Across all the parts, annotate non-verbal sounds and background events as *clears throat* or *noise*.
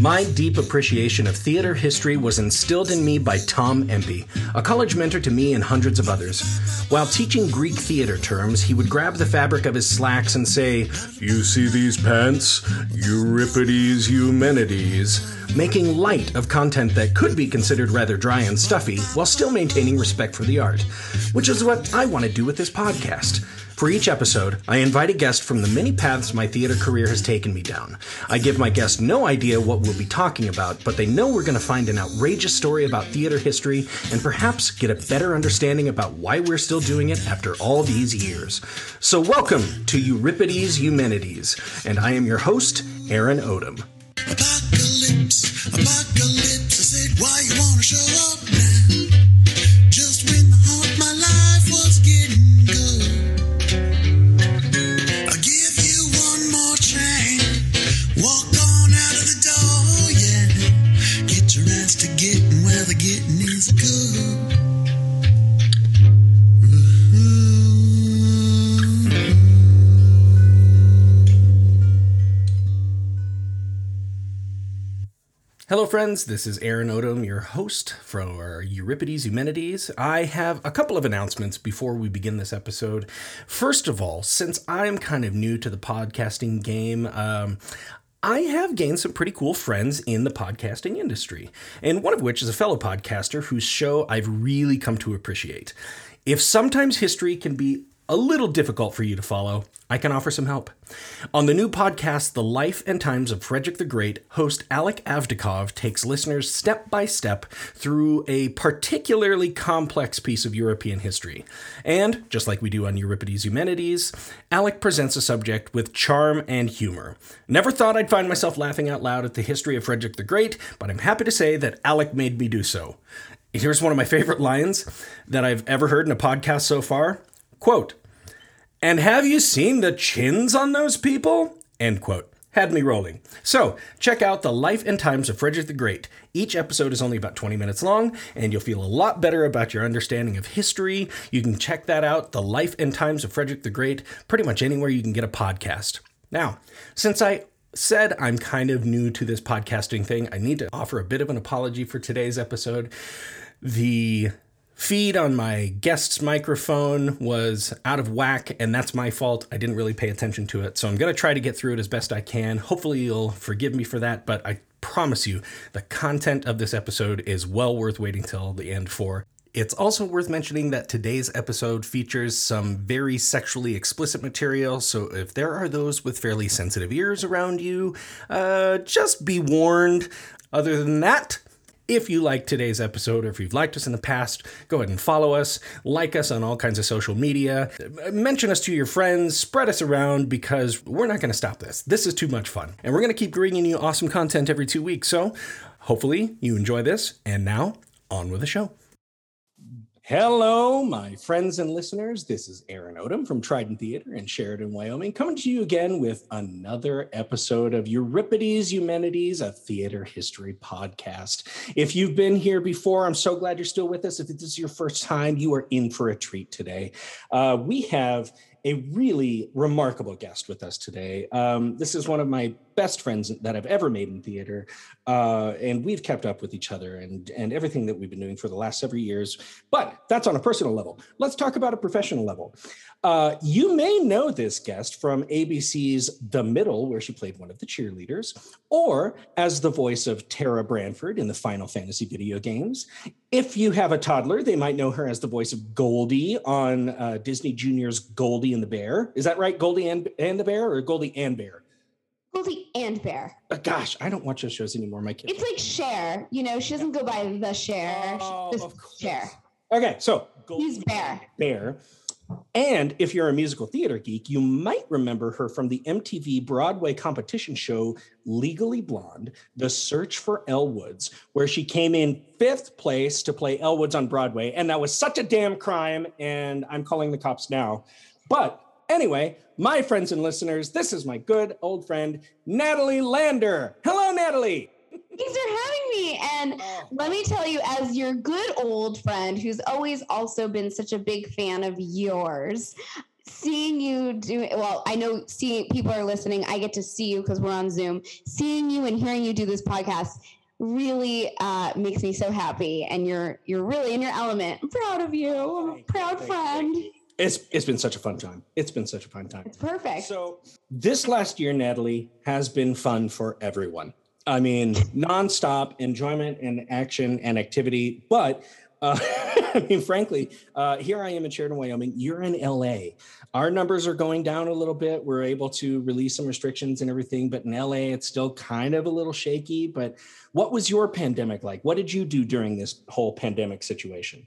My deep appreciation of theater history was instilled in me by Tom Empey, a college mentor to me and hundreds of others. While teaching Greek theater terms, he would grab the fabric of his slacks and say, You see these pants? Euripides Eumenides making light of content that could be considered rather dry and stuffy while still maintaining respect for the art, which is what I want to do with this podcast. For each episode, I invite a guest from the many paths my theater career has taken me down. I give my guest no idea what we'll be talking about, but they know we're going to find an outrageous story about theater history and perhaps get a better understanding about why we're still doing it after all these years. So, welcome to Euripides Eumenides, and I am your host, Aaron Odom. Apocalypse, apocalypse, Hello, friends. This is Aaron Odom, your host for Euripides Eumenides. I have a couple of announcements before we begin this episode. First of all, since I'm kind of new to the podcasting game, um, I have gained some pretty cool friends in the podcasting industry, and one of which is a fellow podcaster whose show I've really come to appreciate. If sometimes history can be a little difficult for you to follow, I can offer some help. On the new podcast, The Life and Times of Frederick the Great, host Alec Avdikov takes listeners step by step through a particularly complex piece of European history. And, just like we do on Euripides Eumenides, Alec presents a subject with charm and humor. Never thought I'd find myself laughing out loud at the history of Frederick the Great, but I'm happy to say that Alec made me do so. Here's one of my favorite lines that I've ever heard in a podcast so far. Quote, and have you seen the chins on those people? End quote. Had me rolling. So, check out The Life and Times of Frederick the Great. Each episode is only about 20 minutes long, and you'll feel a lot better about your understanding of history. You can check that out, The Life and Times of Frederick the Great, pretty much anywhere you can get a podcast. Now, since I said I'm kind of new to this podcasting thing, I need to offer a bit of an apology for today's episode. The feed on my guest's microphone was out of whack, and that's my fault. I didn't really pay attention to it. So I'm going to try to get through it as best I can. Hopefully, you'll forgive me for that, but I promise you the content of this episode is well worth waiting till the end for. It's also worth mentioning that today's episode features some very sexually explicit material, so if there are those with fairly sensitive ears around you, uh, just be warned. Other than that, if you like today's episode or if you've liked us in the past, go ahead and follow us, like us on all kinds of social media, mention us to your friends, spread us around because we're not going to stop this. This is too much fun. And we're going to keep bringing you awesome content every two weeks. So hopefully you enjoy this. And now, on with the show. Hello, my friends and listeners. This is Aaron Odom from Trident Theater in Sheridan, Wyoming, coming to you again with another episode of Euripides Eumenides, a theater history podcast. If you've been here before, I'm so glad you're still with us. If this is your first time, you are in for a treat today. Uh, we have a really remarkable guest with us today. Um, this is one of my best friends that I've ever made in theater, uh, and we've kept up with each other and and everything that we've been doing for the last several years. But that's on a personal level. Let's talk about a professional level. Uh, you may know this guest from ABC's The Middle, where she played one of the cheerleaders, or as the voice of Terra Branford in the Final Fantasy video games. If you have a toddler, they might know her as the voice of Goldie on uh, Disney Junior's Goldie and the Bear. Is that right? Goldie and, and the Bear or Goldie and Bear? Goldie and Bear. Uh, gosh, I don't watch those shows anymore. My kids. It's like Cher. You know, she doesn't go by the Cher. Oh, Just of course. Cher. Okay, so He's Bear. Bear. And if you're a musical theater geek, you might remember her from the MTV Broadway competition show Legally Blonde, The Search for Elle Woods, where she came in fifth place to play Elle Woods on Broadway. And that was such a damn crime. And I'm calling the cops now. But anyway, my friends and listeners, this is my good old friend, Natalie Lander. Hello, Natalie. Thanks for having me. And let me tell you, as your good old friend who's always also been such a big fan of yours, seeing you do well i know seeing people are listening i get to see you because we're on zoom. Seeing you and hearing you do this podcast really uh, makes me so happy. And you're you're really in your element. I'm proud of you. I'm a proud friend. it's it's been such a fun time. It's been such a fun time. It's perfect. So this last year natalie has been fun for everyone i mean nonstop enjoyment and action and activity but uh, *laughs* I mean, frankly, uh, here I am in Sheridan, Wyoming. You're in LA. Our numbers are going down a little bit. We're able to release some restrictions and everything, but in LA, it's still kind of a little shaky. But what was your pandemic like? What did you do during this whole pandemic situation?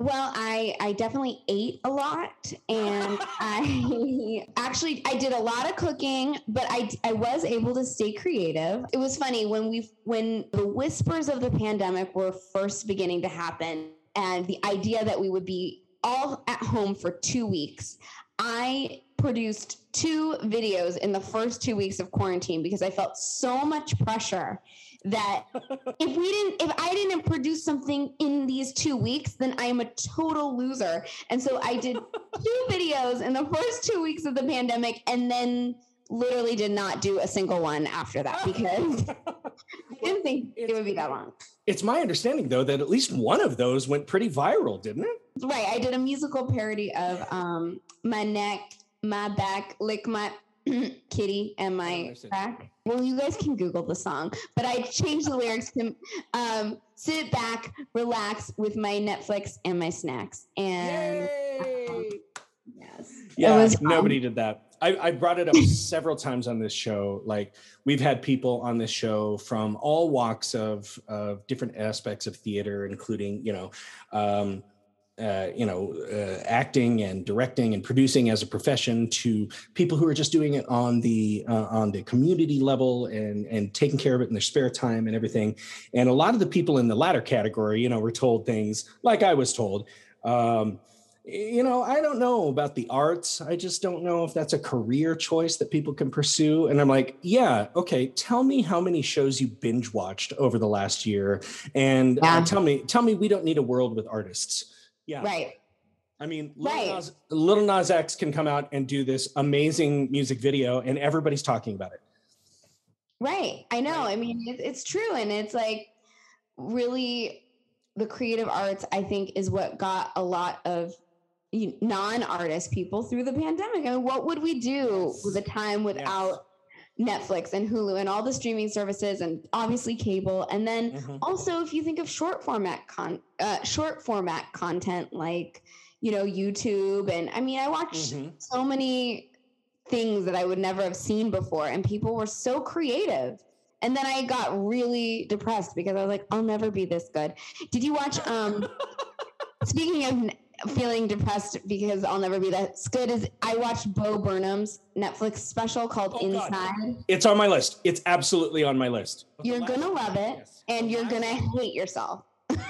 Well, I I definitely ate a lot, and *laughs* I *laughs* actually I did a lot of cooking, but I I was able to stay creative. It was funny when we when the whispers of the pandemic were first beginning to happen, and the idea that we would be all at home for two weeks. I produced two videos in the first two weeks of quarantine because I felt so much pressure that *laughs* if we didn't if i didn't produce something in these two weeks then i'm a total loser. And so i did *laughs* two videos in the first two weeks of the pandemic and then literally did not do a single one after that because *laughs* i didn't think it would be that long. It's my understanding though that at least one of those went pretty viral didn't it? Right. I did a musical parody of um my neck my back lick my *clears throat* kitty and my back. Well, you guys can Google the song, but I changed the lyrics to um, sit back, relax with my Netflix and my snacks. And um, yes, yeah, nobody did that. I, I, brought it up several times on this show. Like we've had people on this show from all walks of of different aspects of theater, including you know. Um, uh, you know, uh, acting and directing and producing as a profession to people who are just doing it on the uh, on the community level and and taking care of it in their spare time and everything. And a lot of the people in the latter category, you know, were told things like I was told. Um, you know, I don't know about the arts. I just don't know if that's a career choice that people can pursue. And I'm like, yeah, okay. Tell me how many shows you binge watched over the last year, and uh, tell me, tell me we don't need a world with artists yeah. Right. I mean, Little, right. Nas, Lil Nas X can come out and do this amazing music video, and everybody's talking about it. Right. I know. Right. I mean, it, it's true. And it's like really the creative arts, I think, is what got a lot of non artist people through the pandemic. I mean, what would we do with a time without yes. Netflix and Hulu and all the streaming services and obviously cable. And then mm-hmm. also if you think of short format con uh, short format content like you know YouTube and I mean I watched mm-hmm. so many things that I would never have seen before and people were so creative. And then I got really depressed because I was like I'll never be this good. Did you watch um *laughs* speaking of feeling depressed because I'll never be that good is I watched Bo Burnham's Netflix special called oh, Inside. God. It's on my list. It's absolutely on my list. You're gonna love it yes. and you're gonna hate yourself. yep.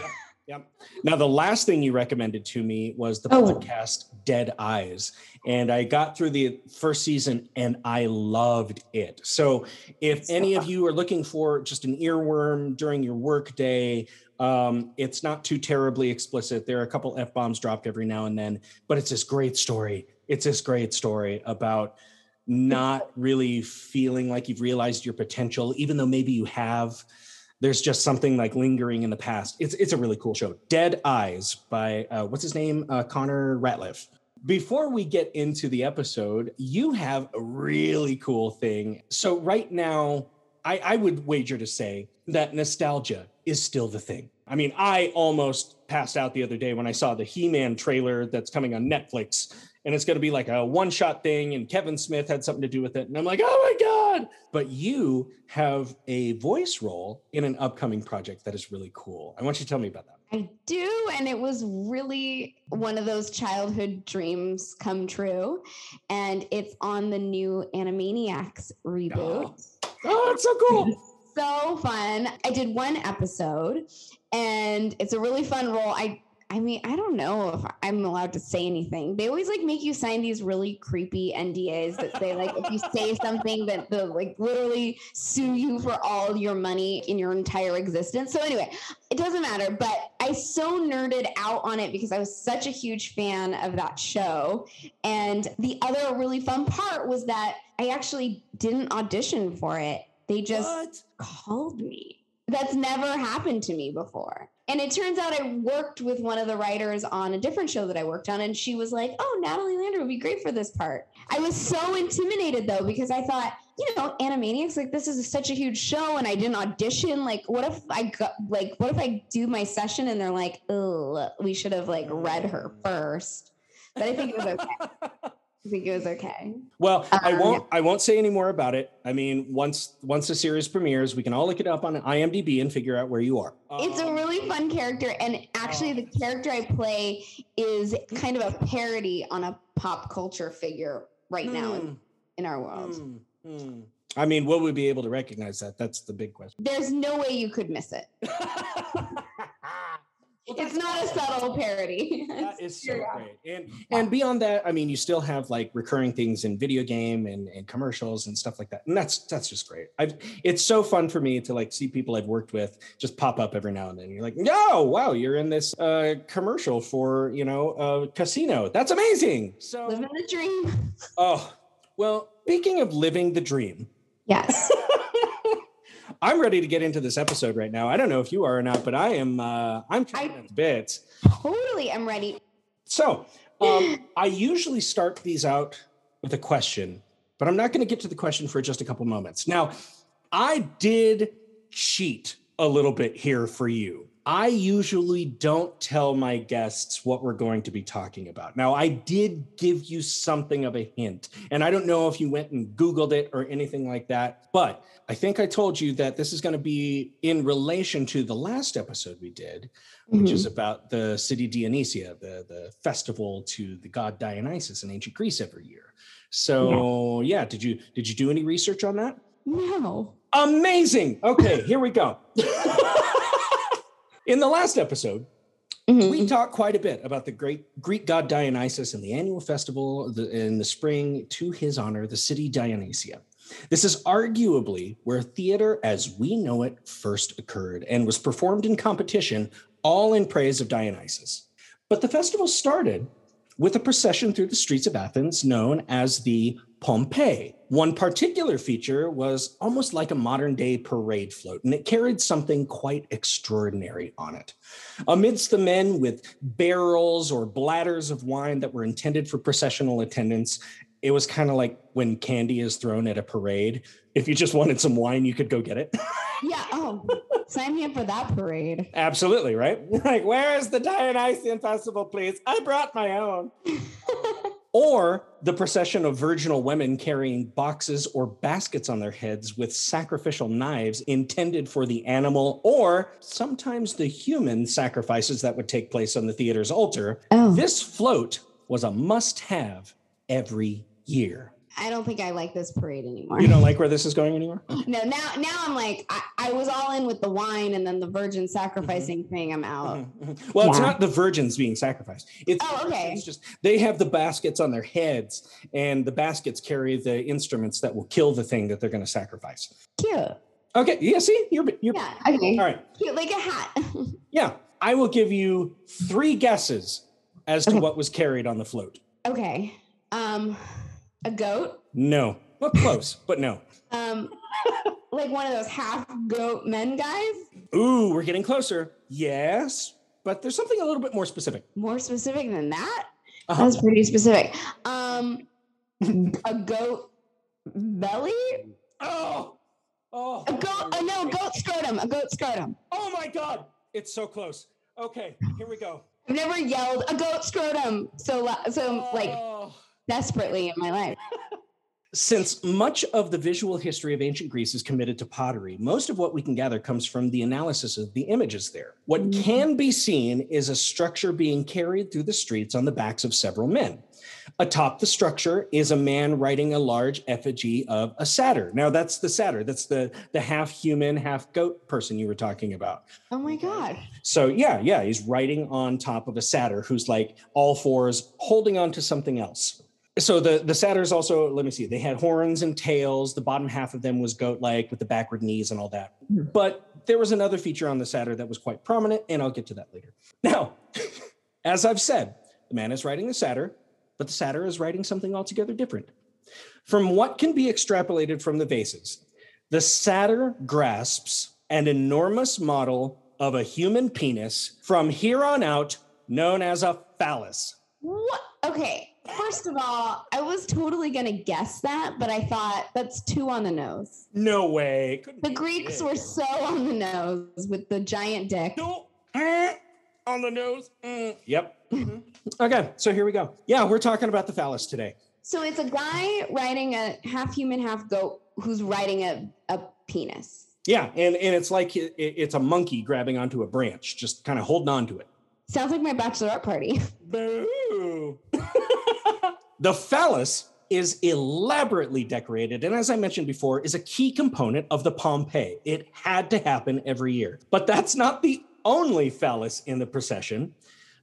Yep. Now, the last thing you recommended to me was the oh. podcast Dead Eyes. And I got through the first season and I loved it. So, if any of you are looking for just an earworm during your workday, um, it's not too terribly explicit. There are a couple f bombs dropped every now and then, but it's this great story. It's this great story about not really feeling like you've realized your potential, even though maybe you have. There's just something like lingering in the past. It's it's a really cool show. Dead Eyes by uh, what's his name? Uh, Connor Ratliff. Before we get into the episode, you have a really cool thing. So right now, I, I would wager to say that nostalgia is still the thing. I mean, I almost passed out the other day when I saw the He Man trailer that's coming on Netflix, and it's going to be like a one shot thing, and Kevin Smith had something to do with it. And I'm like, oh my God. But you have a voice role in an upcoming project that is really cool. I want you to tell me about that. I do. And it was really one of those childhood dreams come true. And it's on the new Animaniacs reboot. Oh, *gasps* oh that's so cool so fun. I did one episode and it's a really fun role. I I mean, I don't know if I'm allowed to say anything. They always like make you sign these really creepy NDAs that say like if you say *laughs* something that they'll like literally sue you for all your money in your entire existence. So anyway, it doesn't matter. But I so nerded out on it because I was such a huge fan of that show. And the other really fun part was that I actually didn't audition for it. They just What? called me. That's never happened to me before. And it turns out I worked with one of the writers on a different show that I worked on, and she was like, Oh, Natalie Lander would be great for this part. I was so intimidated though, because I thought, you know, Animaniacs, like this is such a huge show, and I didn't audition. Like, what if I got like what if I do my session and they're like, oh, we should have like read her mm. first. But I think it was okay. *laughs* I think it was okay. Well, I Um, won't. I won't say any more about it. I mean, once once the series premieres, we can all look it up on IMDb and figure out where you are. It's a really fun character, and actually, the character I play is kind of a parody on a pop culture figure right now in, hmm, in our world. hmm, hmm. I mean, will we be able to recognize that? That's the big question. There's no way you could miss it. *laughs* it's not a subtle parody. That *laughs* It's so true. great. And and beyond that, I mean, you still have like recurring things in video game and, and commercials and stuff like that. And that's that's just great. I've it's so fun for me to like see people I've worked with just pop up every now and then. You're like, no, wow, you're in this uh commercial for, you know, a casino. That's amazing. So Living the dream. oh well, speaking of living the dream, Yes. *laughs* I'm ready to get into this episode right now. I don't know if you are or not, but I am uh I'm chomping at bits. totally. I'm ready. So *gasps* um, I usually start these out with a question, but I'm not going to get to the question for just a couple moments. Now, I did cheat a little bit here for you. I usually don't tell my guests what we're going to be talking about. Now, I did give you something of a hint, and I don't know if you went and Googled it or anything like that, but I think I told you that this is going to be in relation to the last episode we did, which is mm-hmm. about the city Dionysia, the, the festival to the god Dionysus in ancient Greece every year. So yeah, did you did you do any research on that? no. Amazing. Okay, here we go. *laughs* in the last episode, Mhm. we talked quite a bit about the great Greek god Dionysus and the annual festival in the spring to his honor, the city Dionysia. This is arguably where theater as we know it first occurred and was performed in competition, all in praise of Dionysus. But the festival started with a procession through the streets of Athens known as the pompe. One particular feature was almost like a modern day parade float, and it carried something quite extraordinary on it. Amidst the men with barrels or bladders of wine that were intended for processional attendance, it was kind of like when candy is thrown at a parade. If you just wanted some wine, you could go get it. Yeah. Oh, sign me up for that parade. Absolutely, right? *laughs* Like, where is the Dionysian festival, please? I brought my own. *laughs* or the procession of virginal women carrying boxes or baskets on their heads with sacrificial knives intended for the animal or sometimes the human sacrifices that would take place on the theater's altar. Oh, This float was a must have every year. I don't think I like this parade anymore. You don't like where this is going anymore? *laughs* No, now now I'm like I, I was all in with the wine and then the virgin sacrificing Mm-hmm. thing. I'm out. Mhm, mhm. Well, it's not the virgins being sacrificed. It's, Oh, okay. it's just they have the baskets on their heads, and the baskets carry the instruments that will kill the thing that they're going to sacrifice. Cute. Okay, yeah, see, you're, you're Yeah. Okay. all right. Cute like a hat. *laughs* Yeah, I will give you three guesses as to Okay. what was carried on the float. okay. Um, a goat. No, well, close, but no. Um, *laughs* like one of those half goat men guys. Ooh, we're getting closer. Yes, but there's something a little bit more specific. More specific than that. Uh-huh. That's pretty specific. Um, a goat belly. Oh, oh, A goat. Oh no, goat scrotum. A goat scrotum. oh my God! It's so close. Okay, here we go. I've never yelled a goat scrotum so so like Oh. Desperately in my life. Since much of the visual history of ancient Greece is committed to pottery, most of what we can gather comes from the analysis of the images there. What Mhm. can be seen is a structure being carried through the streets on the backs of several men. Atop the structure is a man riding a large effigy of a satyr. Now that's the satyr. That's the the half human, half goat person you were talking about. Oh my god. So yeah, yeah, he's riding on top of a satyr who's like all fours holding on to something else. So the the satyrs also, let me see, they had horns and tails. The bottom half of them was goat-like with the backward knees and all that. Mhm. But there was another feature on the satyr that was quite prominent, and I'll get to that later. Now, *laughs* as I've said, the man is riding the satyr, but the satyr is riding something altogether different. From what can be extrapolated from the vases, the satyr grasps an enormous model of a human penis from here on out known as a phallus. What? Okay. First of all, I was totally gonna guess that, but I thought that's too on the nose. No way. Couldn't The Greeks were so on the nose with the giant dick. No. Mm, on the nose. Mm. Yep. Mhm. Okay, so here we go. Yeah, we're talking about the phallus today. So it's a guy riding a half human, half goat who's riding a, a penis. Yeah, and, and it's like it, it's a monkey grabbing onto a branch, just kind of holding on to it. Sounds like my bachelorette party. *laughs* Boo. The phallus is elaborately decorated and as I mentioned before is a key component of the pompe. It had to happen every year. But that's not the only phallus in the procession.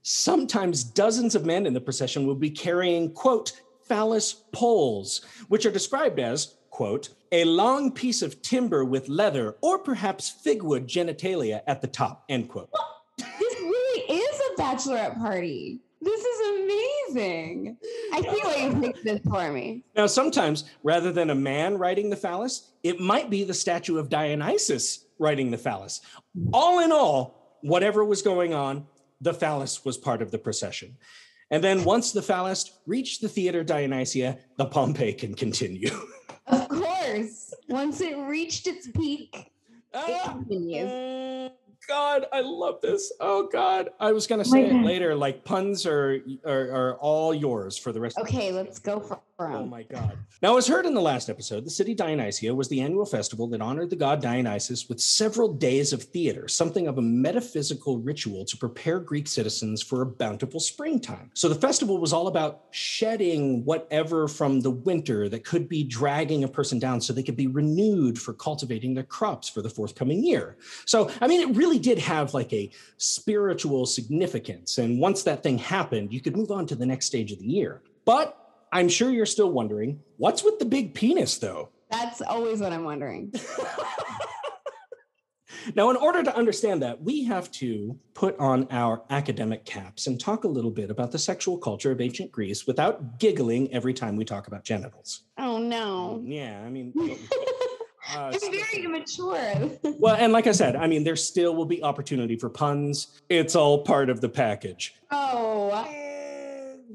Sometimes dozens of men in the procession will be carrying quote phallus poles, which are described as quote a long piece of timber with leather or perhaps figwood genitalia at the top end quote. this really is a bachelorette party. This is amazing. I feel like you picked this for me. Now, sometimes rather than a man riding the phallus, it might be the statue of Dionysus riding the phallus. All in all, whatever was going on, the phallus was part of the procession. And then once the phallus reached the theater Dionysia, the pompe can continue. *laughs* Of course. Once it reached its peak, it Ah, continues. mm, God, I love this. Oh God, I was gonna Oh say it God. later. Like puns are, are are all yours for the rest. of the Okay, let's go for Oh my God. Now, as heard in the last episode, the city Dionysia was the annual festival that honored the god Dionysus with several days of theater, something of a metaphysical ritual to prepare Greek citizens for a bountiful springtime. So the festival was all about shedding whatever from the winter that could be dragging a person down so they could be renewed for cultivating their crops for the forthcoming year. So, I mean, it really did have like a spiritual significance. And once that thing happened, you could move on to the next stage of the year. But I'm sure you're still wondering what's with the big penis, though? That's always what I'm wondering. *laughs* Now, in order to understand that, we have to put on our academic caps and talk a little bit about the sexual culture of ancient Greece without giggling every time we talk about genitals. Oh no. Yeah, I mean, *laughs* uh, I'm very immature. well, and like I said, I mean, there still will be opportunity for puns. It's all part of the package. Oh,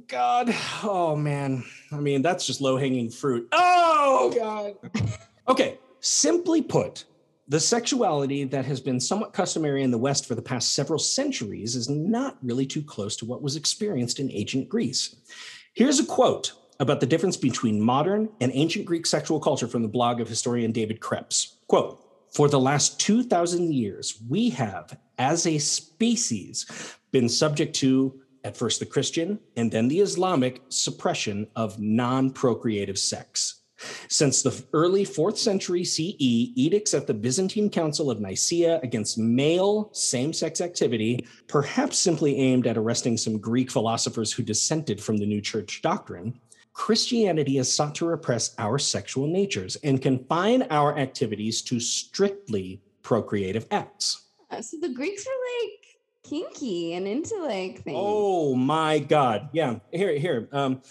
God. Oh, man. I mean, that's just low hanging fruit. Oh, God. Okay. Simply put, the sexuality that has been somewhat customary in the West for the past several centuries is not really too close to what was experienced in ancient Greece. Here's a quote about the difference between modern and ancient Greek sexual culture from the blog of historian David Krebs. Quote, for the last 2,000 years, we have, as a species, been subject to, at first the Christian and then the Islamic suppression of non procreative sex. Since the early fourth century CE, edicts at the Byzantine Council of Nicaea against male same sex activity, perhaps simply aimed at arresting some Greek philosophers who dissented from the new church doctrine, Christianity has sought to repress our sexual natures and confine our activities to strictly procreative acts. Uh, so the Greeks were like kinky and into like things. Oh my God. Yeah. Here, here. Um,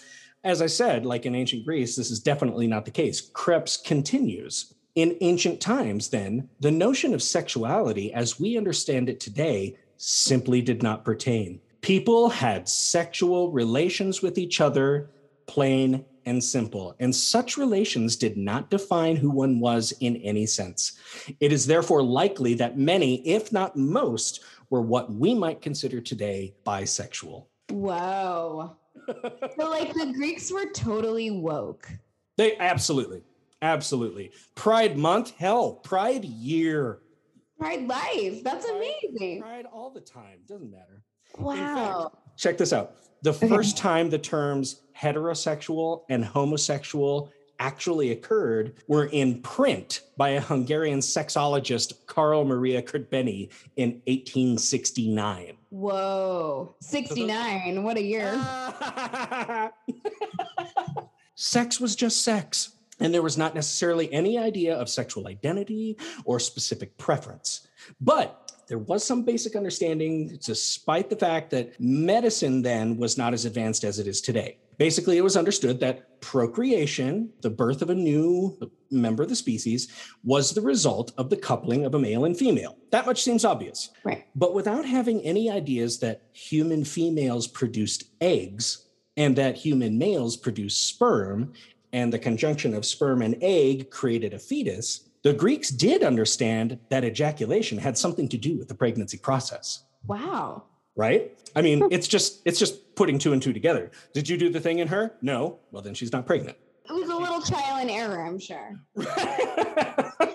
as I said, like in ancient Greece, this is definitely not the case. Krebs continues. In ancient times, then, the notion of sexuality as we understand it today simply did not pertain. People had sexual relations with each other, plain and simple, and such relations did not define who one was in any sense. It is therefore likely that many, if not most, were what we might consider today bisexual. Whoa. *laughs* so like the Greeks were totally woke. They absolutely, absolutely. Pride month, hell, Pride year. Pride life. That's amazing. Pride all the time. Doesn't matter. Wow. Check this out. The Okay. first time the terms heterosexual and homosexual actually occurred were in print by a Hungarian sexologist, Karl Maria Kertbeny, in 1869. Whoa. 69. What a year. *laughs* sex was just sex. And there was not necessarily any idea of sexual identity or specific preference. But there was some basic understanding, despite the fact that medicine then was not as advanced as it is today. Basically, it was understood that procreation, the birth of a new member of the species, was the result of the coupling of a male and female. That much seems obvious. Right. But without having any ideas that human females produced eggs and that human males produced sperm, and the conjunction of sperm and egg created a fetus, the Greeks did understand that ejaculation had something to do with the pregnancy process, Wow. right? I mean, *laughs* it's just it's just putting two and two together. Did you do the thing in her? No. Well, then she's not pregnant. It was a little trial and error, I'm sure. *laughs*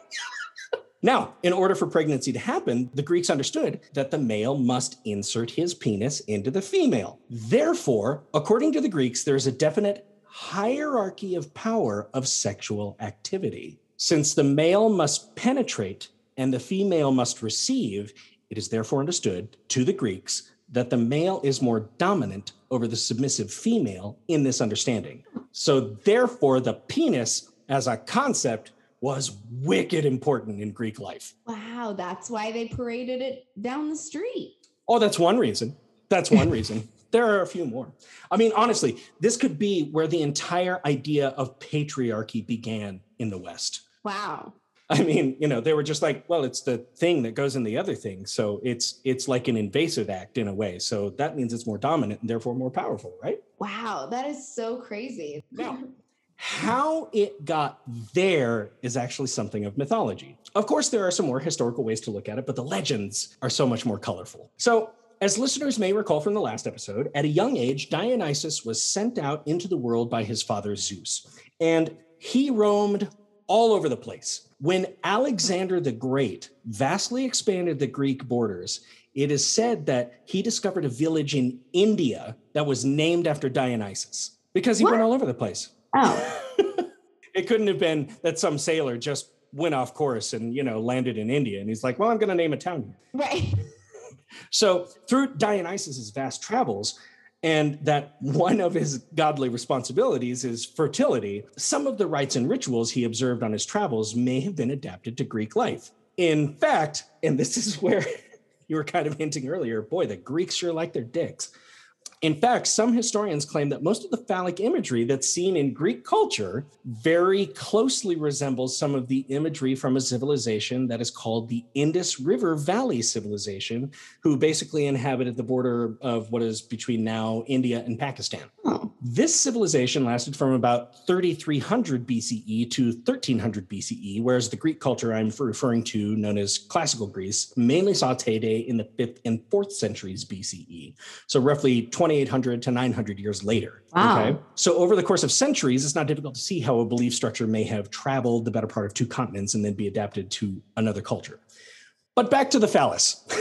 now, in order for pregnancy to happen, the Greeks understood that the male must insert his penis into the female. Therefore, according to the Greeks, there's a definite hierarchy of power of sexual activity. Since the male must penetrate and the female must receive, it is therefore understood to the Greeks that the male is more dominant over the submissive female in this understanding. So, therefore, the penis as a concept was wicked important in Greek life. Wow. That's why they paraded it down the street. Oh, that's one reason. That's one reason. *laughs* There are a few more. I mean, honestly, this could be where the entire idea of patriarchy began in the West. Wow. I mean, you know, they were just like, well, it's the thing that goes in the other thing. So it's it's like an invasive act in a way. So that means it's more dominant and therefore more powerful, right? Wow. That is so crazy. Now, how it got there is actually something of mythology. Of course, there are some more historical ways to look at it, but the legends are so much more colorful. So, as listeners may recall from the last episode, at a young age, Dionysus was sent out into the world by his father Zeus, and he roamed all over the place. When Alexander the Great vastly expanded the Greek borders, it is said that he discovered a village in India that was named after Dionysus because he What? went all over the place. Oh. *laughs* it couldn't have been that some sailor just went off course and you know landed in India and he's like, well, I'm going to name a town here. Right. *laughs* So through Dionysus's vast travels, and that one of his godly responsibilities is fertility, some of the rites and rituals he observed on his travels may have been adapted to Greek life. In fact, and this is *laughs* where you were kind of hinting earlier, boy, the Greeks sure like their dicks. In fact, some historians claim that most of the phallic imagery that's seen in Greek culture very closely resembles some of the imagery from a civilization that is called the Indus River Valley civilization, who basically inhabited the border of what is between now India and Pakistan. Oh. This civilization lasted from about 3300 BCE to 1300 BCE, whereas the Greek culture I'm referring to, known as classical Greece, mainly saw its heyday in the 5th and 4th centuries BCE. So roughly 2800 to 900 years later. Wow. So over the course of centuries, it's not difficult to see how a belief structure may have traveled the better part of two continents and then be adapted to another culture. But back to the phallus. *laughs*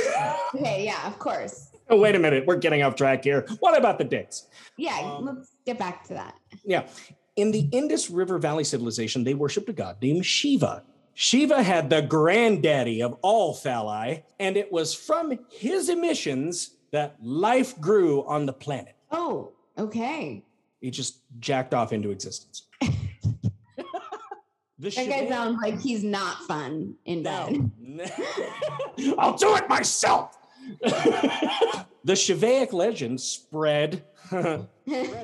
Okay. Yeah. Of course. oh, wait a minute, we're getting off track here. What about the dicks? Yeah. Um, let's get back to that. Yeah. In the Indus River Valley civilization, they worshiped a god named Shiva. Shiva had the granddaddy of all phalli, and it was from his emissions that life grew on the planet. Oh. Okay. He just jacked off into existence. *laughs* the That guy sounds like he's not fun in bed. *laughs* I'll do it myself. *laughs* the Shivaic legend spread, spread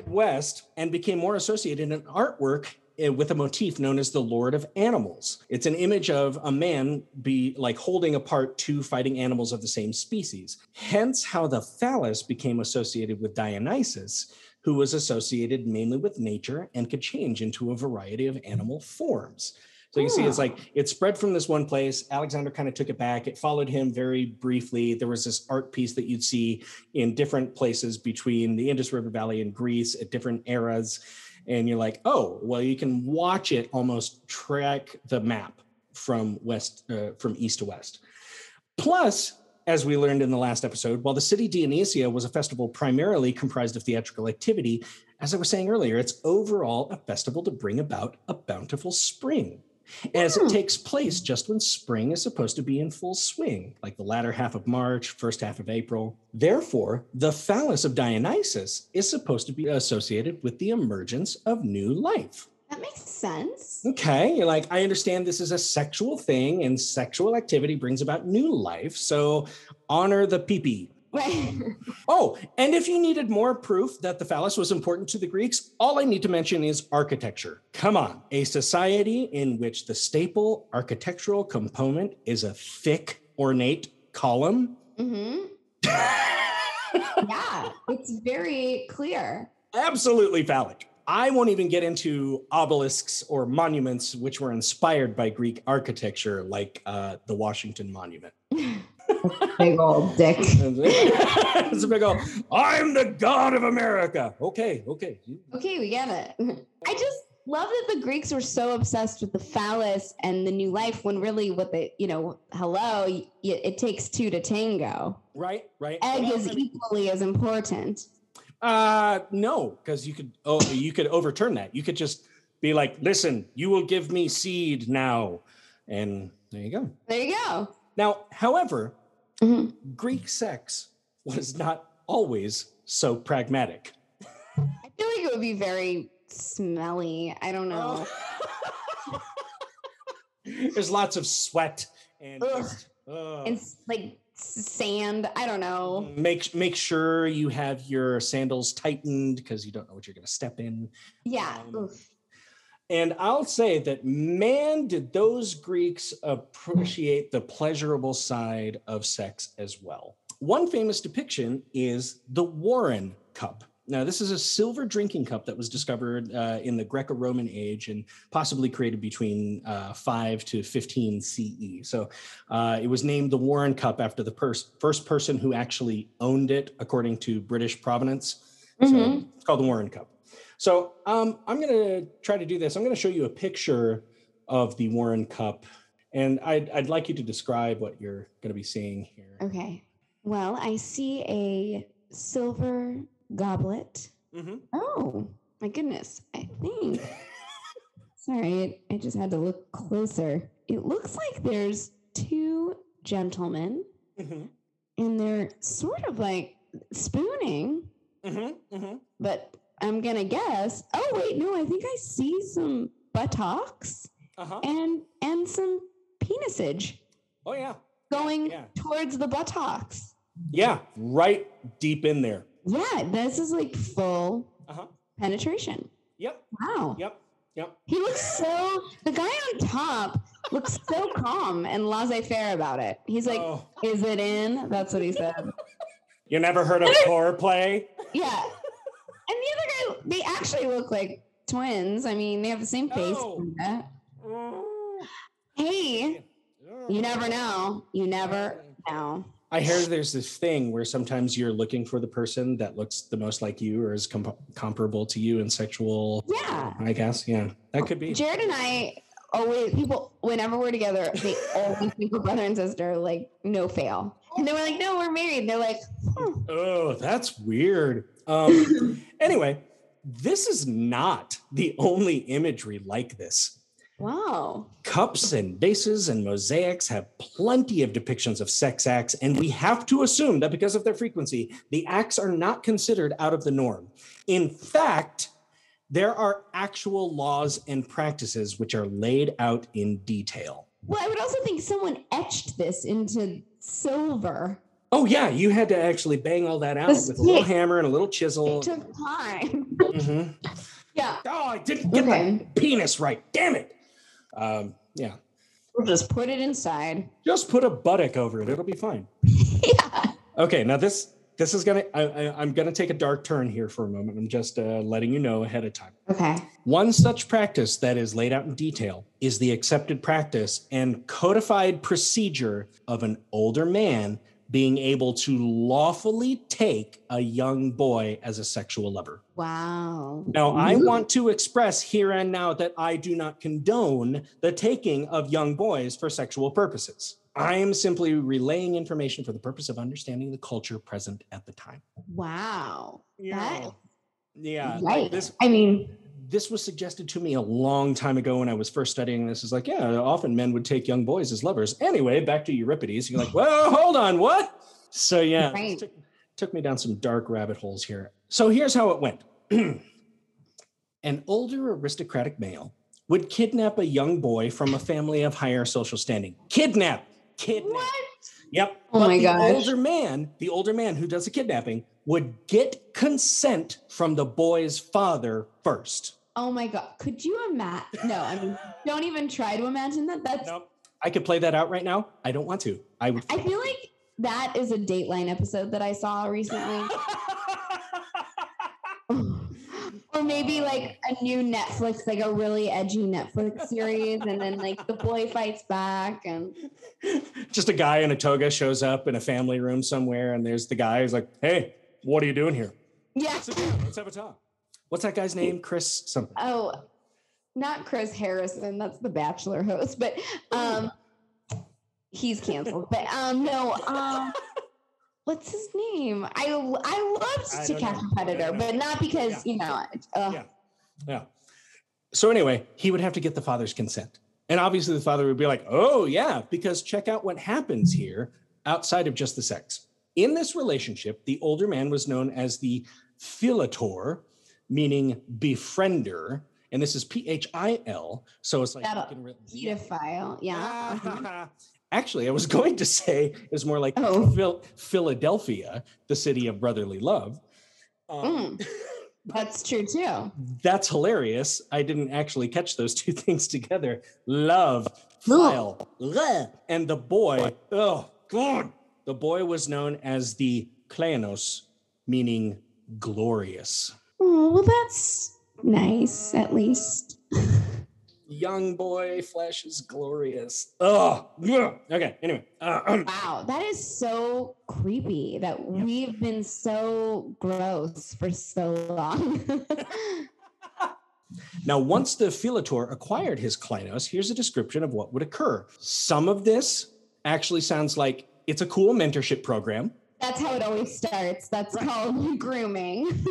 west and became more associated in an artwork Eh, with a motif known as the Lord of Animals. It's an image of a man be like holding apart two fighting animals of the same species. Hence how the phallus became associated with Dionysus, who was associated mainly with nature and could change into a variety of animal forms. So you see, it's Oh. like it spread from this one place. Alexander kind of took it back. It followed him very briefly. There was this art piece that you'd see in different places between the Indus River Valley and Greece at different eras. And you're like, oh, well, you can watch it almost track the map from west uh, from east to west. Plus, as we learned in the last episode, while the city Dionysia was a festival primarily comprised of theatrical activity, as I was saying earlier, it's overall a festival to bring about a bountiful spring as it Hmm. takes place just when spring is supposed to be in full swing, like the latter half of March, first half of April. Therefore, the phallus of Dionysus is supposed to be associated with the emergence of new life. That makes sense. Okay, you're like, I understand this is a sexual thing and sexual activity brings about new life. So honor the pee Right. *laughs* Oh, and if you needed more proof that the phallus was important to the Greeks, all I need to mention is architecture. Come on, a society in which the staple architectural component is a thick, ornate column. Mm-hmm. *laughs* Yeah, it's very clear. Absolutely phallic. I won't even get into obelisks or monuments which were inspired by Greek architecture, like uh, the Washington Monument. *laughs* Big old dick. *laughs* *laughs* it's a big old, I'm the god of America. Okay, okay. Okay, we get it. *laughs* I just love that the Greeks were so obsessed with the phallus and the new life when really what they, you know, hello, y- y- it takes two to tango. Right, right. Egg Well, is I mean- equally as important. Uh no, because you could oh you could overturn that. You could just be like, listen, you will give me seed now. And there you go. There you go. Now, however, Mhm. Greek sex was not always so pragmatic. I feel like it would be very smelly. I don't know. There's lots of sweat and just, uh, And like sand. I don't know. make make sure you have your sandals tightened because you don't know what you're going to step in. Yeah. Um. And I'll say that, man, did those Greeks appreciate the pleasurable side of sex as well. One famous depiction is the Warren Cup. Now, this is a silver drinking cup that was discovered uh, in the Greco Roman age and possibly created between uh, 5 to 15 CE. So uh, it was named the Warren Cup after the pers- first person who actually owned it, according to British provenance. So Mhm. it's called the Warren Cup. So um, I'm going to try to do this. I'm going to show you a picture of the Warren Cup, and I'd, I'd like you to describe what you're going to be seeing here. Okay. Well, I see a silver goblet. Mhm. Oh, my goodness. I think. *laughs* Sorry, I just had to look closer. It looks like there's two gentlemen Mhm. and they're sort of like spooning, Mhm. Mhm. but I'm going to guess. Oh, wait, no, I think I see some buttocks Uh-huh. and and some penisage Oh, yeah. going Yeah. towards the buttocks. Yeah, right deep in there. Yeah, this is like full Uh-huh. penetration. Yep. Wow. Yep. Yep. He looks so, the guy on top looks so *laughs* calm and laissez faire about it. He's like, oh, is it in? That's what he said. *laughs* you never heard of *laughs* core play? Yeah. And the other they actually look like twins. I mean, they have the same face. No. and that. Hey, you never know. You never know. I hear there's this thing where sometimes you're looking for the person that looks the most like you or is comp- comparable to you in sexual. Yeah. I guess. Yeah, that could be. Jared and I always, people, whenever we're together, they *laughs* always think we're brother and sister, like, no fail. And then we're like, no, we're married. And they're like, hmm. Oh, that's weird. Um, *laughs* anyway, this is not the only imagery like this. wow. Cups and vases and mosaics have plenty of depictions of sex acts, and we have to assume that because of their frequency, the acts are not considered out of the norm. In fact, there are actual laws and practices which are laid out in detail. Well, I would also think someone etched this into silver. Oh, yeah, you had to actually bang all that out This- with a little *laughs* hammer and a little chisel. It took time. Mhm. yeah. Oh, I didn't get Okay. my penis right. Damn it. Um, yeah. We'll just put it inside. Just put a buttock over it. It'll be fine. *laughs* yeah. Okay, now this this is gonna I, I, I'm gonna take a dark turn here for a moment. I'm just uh, letting you know ahead of time. Okay. One such practice that is laid out in detail is the accepted practice and codified procedure of an older man being able to lawfully take a young boy as a sexual lover. Wow. Now, I Mhm. want to express here and now that I do not condone the taking of young boys for sexual purposes. I am simply relaying information for the purpose of understanding the culture present at the time. Wow. That- yeah. like right. This I mean, this was suggested to me a long time ago when I was first studying this. Is like, yeah, often men would take young boys as lovers. Anyway, back to Euripides. You're like, well, hold on, what? So yeah, Right. took, took me down some dark rabbit holes here. So here's how it went. *clears throat* An older aristocratic male would kidnap a young boy from a family of higher social standing. Kidnap, kidnap. what? Yep. Oh but my the gosh. older man, the older man who does the kidnapping, would get consent from the boy's father first. Oh my God. Could you imagine? No, I mean, *laughs* don't even try to imagine that. That's, Nope. I could play that out right now. I don't want to. I would. I feel like that is a Dateline episode that I saw recently. *laughs* or maybe like a new Netflix, like a really edgy Netflix series, and then like the boy fights back, and Just a guy in a toga shows up in a family room somewhere, and there's the guy who's like, "Hey, what are you doing here? yeah. Down. Let's have a talk." What's that guy's name? Chris something. Oh, not Chris Harrison. That's the Bachelor host, but um, he's canceled. But um, no, um, *laughs* what's his name? I I loved I To Catch a Predator, but not because Yeah. you know. Uh, Yeah. Yeah. So anyway, he would have to get the father's consent. And obviously the father would be like, "Oh, yeah, because check out what happens here outside of just the sex." In this relationship, the older man was known as the philator, meaning befriender, and this is P H I L, so it's like That- you can re- pedophile. Yeah. mhm. *laughs* Actually, I was going to say it was more like Oh. Phil- Philadelphia, the city of brotherly love. Um, *laughs* That's true too. that's hilarious. I didn't actually catch those two *laughs* things together. Love, file, bleh, and the boy. Oh, God. The boy was known as the Kleinos, meaning glorious. Oh, well, that's nice, at least. Young boy, flesh is glorious. Oh, okay. Anyway, uh, *clears throat* Wow, that is so creepy that we've been so gross for so long. *laughs* Now, once the Philator acquired his Kleinos, here's a description of what would occur. Some of this actually sounds like it's a cool mentorship program. That's how it always starts. That's called *laughs* grooming.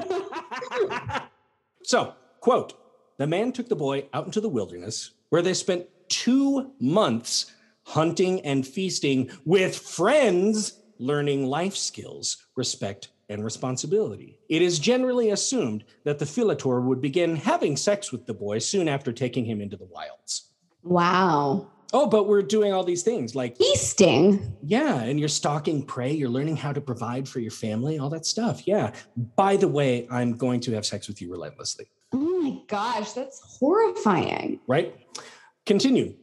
*laughs* so, quote The man took the boy out into the wilderness where they spent two months hunting and feasting with friends, learning life skills, respect, and responsibility. It is generally assumed that the Philator would begin having sex with the boy soon after taking him into the wilds. wow. Oh, but we're doing all these things like, Feasting. yeah, and you're stalking prey, you're learning how to provide for your family, all that stuff. Yeah. By the way, I'm going to have sex with you relentlessly, Oh my gosh, that's horrifying. right? Continue.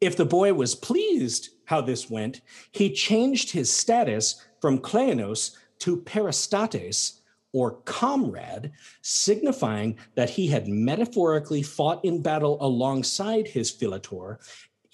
If the boy was pleased how this went, he changed his status from Kleinos to Peristates or comrade, signifying that he had metaphorically fought in battle alongside his Philator.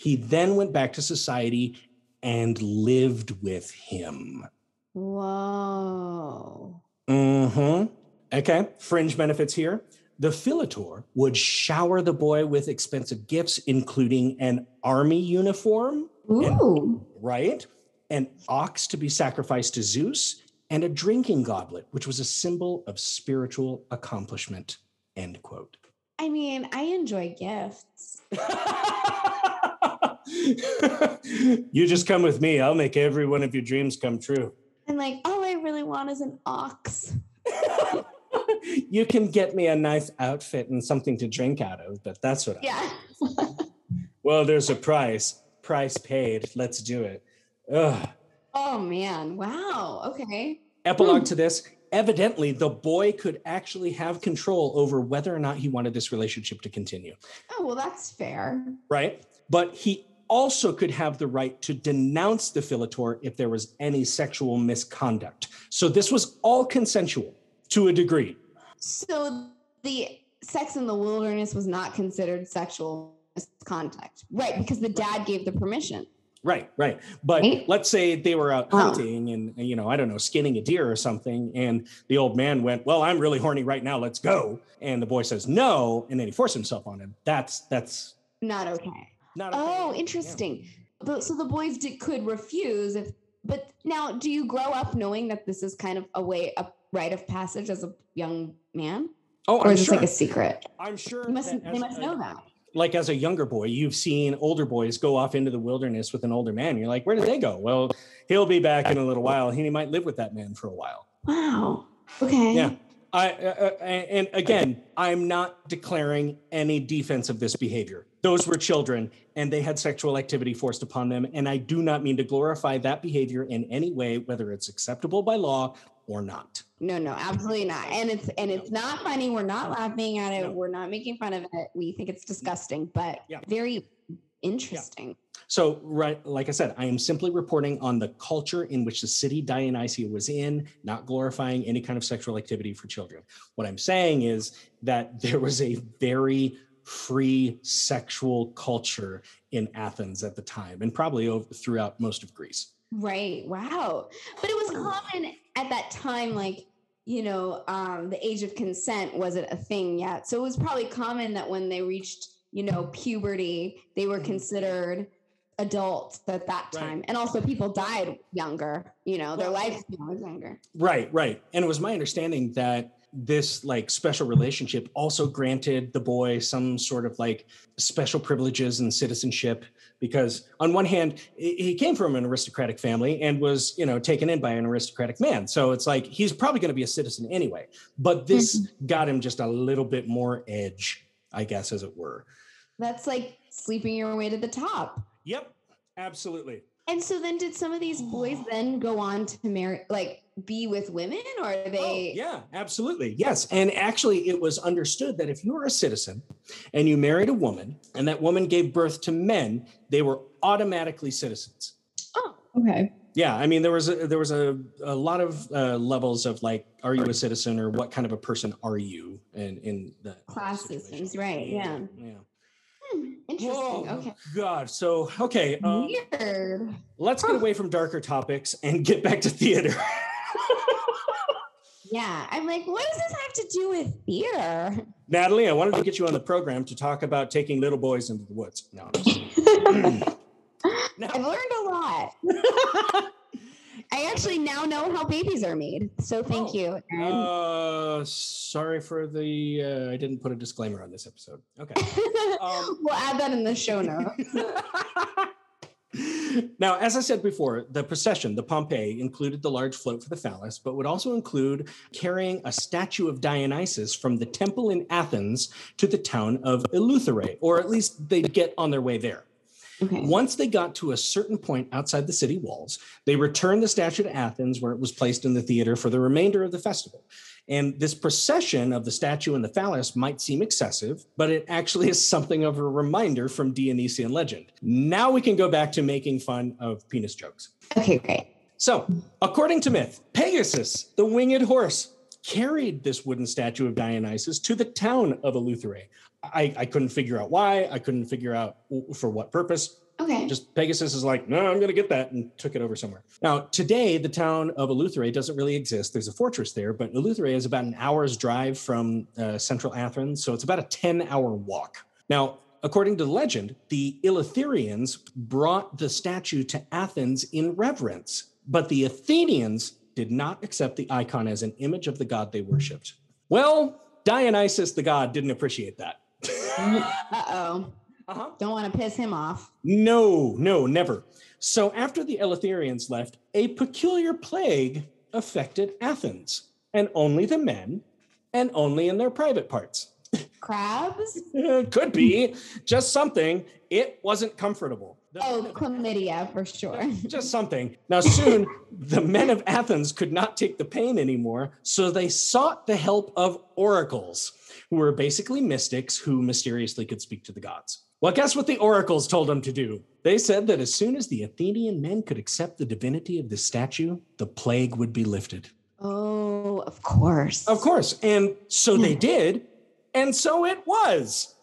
He then went back to society and lived with him. Whoa. Mm-hmm. Okay, fringe benefits here. The Philator would shower the boy with expensive gifts, including an army uniform, Ooh. right? An ox to be sacrificed to Zeus, and a drinking goblet, which was a symbol of spiritual accomplishment. End quote. I mean, I enjoy gifts. *laughs* *laughs* you just come with me. I'll make every one of your dreams come true. And like, all I really want is an ox. *laughs* you can get me a nice outfit and something to drink out of, but that's what I Yeah. Well, there's a price. Price paid. Let's do it. Ugh. Oh man. Wow. Okay. Epilogue hmm. to this. Evidently, the boy could actually have control over whether or not he wanted this relationship to continue, Oh, well, that's fair. right? But he also could have the right to denounce the Philator if there was any sexual misconduct. So this was all consensual to a degree. So the sex in the wilderness was not considered sexual misconduct. Right, because the dad gave the permission. Right, right. But Right? let's say they were out hunting and, you know, I don't know, skinning a deer or something. And the old man went, Well, I'm really horny right now. Let's go. And the boy says no. And then he forced himself on him. That's, that's Not okay. Not. Oh, Yeah. interesting. The- so the boys did, could refuse if, but now do you grow up knowing that this is kind of a way, a rite of passage as a young man? Oh, Or I'm is this sure. like a secret? I'm sure. You must, they must a- know that. Like as a younger boy, you've seen older boys go off into the wilderness with an older man. You're like, Where did they go? Well, he'll be back in a little while. He might live with that man for a while. Wow. Okay. Yeah. I, uh, uh, and again, I'm not declaring any defense of this behavior. Those were children and they had sexual activity forced upon them. And I do not mean to glorify that behavior in any way, whether it's acceptable by law or not. No, no, absolutely not. And it's and it's not funny. We're not laughing at it. No. We're not making fun of it. We think it's disgusting, but Yeah. very interesting. So, right, like I said, I am simply reporting on the culture in which the city Dionysia was in, not glorifying any kind of sexual activity for children. What I'm saying is that there was a very free sexual culture in Athens at the time, and probably over, throughout most of Greece. Right. Wow. But it was common at that time, like, you know, um, the age of consent wasn't a thing yet. So it was probably common that when they reached, you know, puberty, they were Mhm. considered adults at that Right. time. And also people died younger, you know, their Well, lifespan was younger. Right, right. And it was my understanding that this like special relationship also granted the boy some sort of like special privileges and citizenship because on one hand he came from an aristocratic family and was you know taken in by an aristocratic man. So it's like he's probably going to be a citizen anyway. But this mm-hmm. got him just a little bit more edge i guess as it were. That's like sleeping your way to the top. yep absolutely And so then did some of these boys then go on to marry like be with women or are they Oh, yeah, absolutely. Yes. And actually, it was understood that if you were a citizen and you married a woman and that woman gave birth to men, they were automatically citizens. Oh, okay. Yeah, I mean there was a, there was a, a lot of uh, levels of like, are you a citizen or what kind of a person are you? And in the Class systems, right, yeah. yeah. Hmm, interesting. Whoa, Okay. God. So okay, um, Weird. let's get away from darker topics and get back to theater. *laughs* Yeah. I'm like, what does this have to do with theater? Natalie, I wanted to get you on the program to talk about taking little boys into the woods. No, I'm just kidding. *laughs* *clears throat* I've learned a lot. *laughs* I actually now know how babies are made. So thank Oh. you. Aaron. Uh, sorry for the. Uh, I didn't put a disclaimer on this episode. Okay. *laughs* um, we'll add that in the show *laughs* notes. now, as I said before, the procession, the pompe, included the large float for the phallus, but would also include carrying a statue of Dionysus from the temple in Athens to the town of Eleutherae, or at least they'd get on their way there. Okay. Once they got to a certain point outside the city walls, they returned the statue to Athens, where it was placed in the theater for the remainder of the festival. And this procession of the statue and the phallus might seem excessive, but it actually *laughs* is something of a reminder from Dionysian legend. Now we can go back to making fun of penis jokes. Okay, great. So, according to myth, Pegasus, the winged horse, carried this wooden statue of Dionysus to the town of Eleutherae. I, I couldn't figure out why. I couldn't figure out for what purpose. Okay. Just Pegasus is like, no, I'm going to get that and took it over somewhere. Now, today, the town of Eleutherae doesn't really exist. There's a fortress there, but Eleutherae is about an hour's drive from uh, central Athens. So it's about a 10 hour walk. Now, according to legend, the Eleutherians brought the statue to Athens in reverence, but the Athenians did not accept the icon as an image of the god they worshipped. Well, Dionysus the god didn't appreciate that. Uh oh. uh-huh. Don't want to piss him off. No, no, never. So after the Eleutherians left, a peculiar plague affected Athens, and only the men, and only in their private parts. Crabs? *laughs* Could be just something. It wasn't comfortable. The- Oh, chlamydia for sure. *laughs* just something. Now, soon the men of Athens could not take the pain anymore, so they sought the help of oracles, who were basically mystics who mysteriously could speak to the gods. Well, guess what the oracles told them to do? They said that as soon as the Athenian men could accept the divinity of the statue, the plague would be lifted. Oh, of course. Of course. And so they hmm. did, and so it was.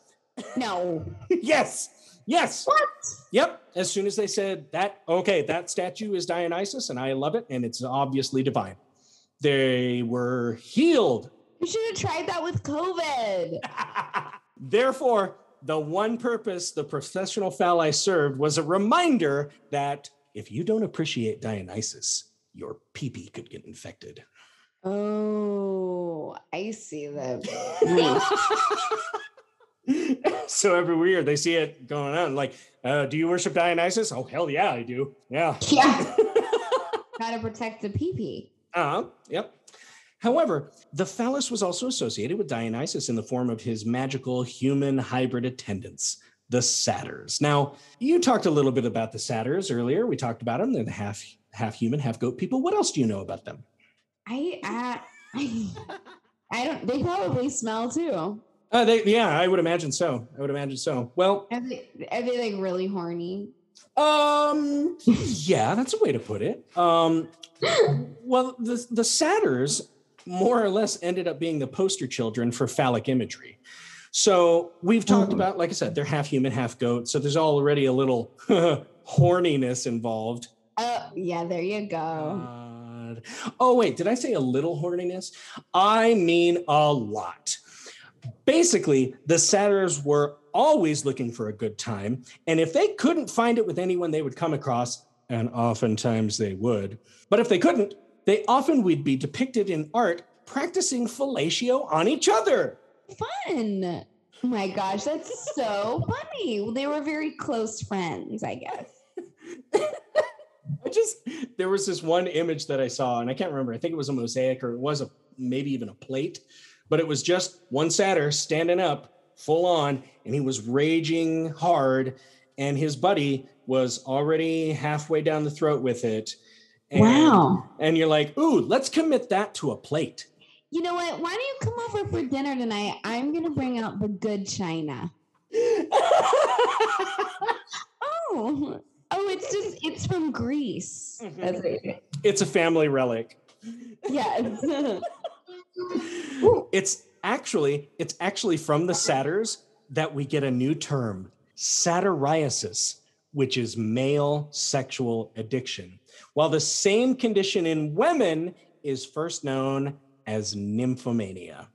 No. *laughs* yes. Yes. What? Yep. As soon as they said that, okay, that statue is Dionysus and I love it and it's obviously divine. They were healed. We should have tried that with COVID. *laughs* Therefore, the one purpose the professional phalli served was a reminder that if you don't appreciate Dionysus, your pee could get infected. Oh, I see the. *laughs* so every year they see it going on, like, uh, do you worship Dionysus? Oh, hell yeah, I do. Yeah. Yeah. *laughs* Gotta protect the pee Uh-huh. Yep. However, the phallus was also associated with Dionysus in the form of his magical human hybrid attendants, the satyrs. Now, you talked a little bit about the satyrs earlier. We talked about them. They're the half half human, half goat people. What else do you know about them? I, I, *laughs* I don't. They probably smell too. Uh, they, yeah, I would imagine so. I would imagine so. Well, Are they, are they like really horny? um, yeah, that's a way to put it. Um, well, the the satyrs more or less ended up being the poster children for phallic imagery. So we've talked Mhm. about, like I said, they're half human, half goat. So there's already a little *laughs* horniness involved. Oh, yeah. There you go. God. Oh, wait, did I say a little horniness? I mean a lot. Basically, the satyrs were always looking for a good time. And if they couldn't find it with anyone they would come across, and oftentimes they would, but if they couldn't, they often would be depicted in art practicing fellatio on each other. Fun. Oh my gosh, that's so funny. Well, they were very close friends, I guess. *laughs* I just there was this one image that I saw, and I can't remember. I think it was a mosaic or it was a maybe even a plate, but it was just one satyr standing up full on, and he was raging hard, and his buddy was already halfway down the throat with it. And, wow. And you're like, ooh, let's commit that to a plate. You know what? Why don't you come over for dinner tonight? I'm gonna bring out the good china. *laughs* Oh, oh, it's just it's from Greece. Mm-hmm. That's it. it's a family relic. Yes. *laughs* It's actually it's actually from the satyrs that we get a new term, satyriasis, which is male sexual addiction. While the same condition in women is first known as nymphomania.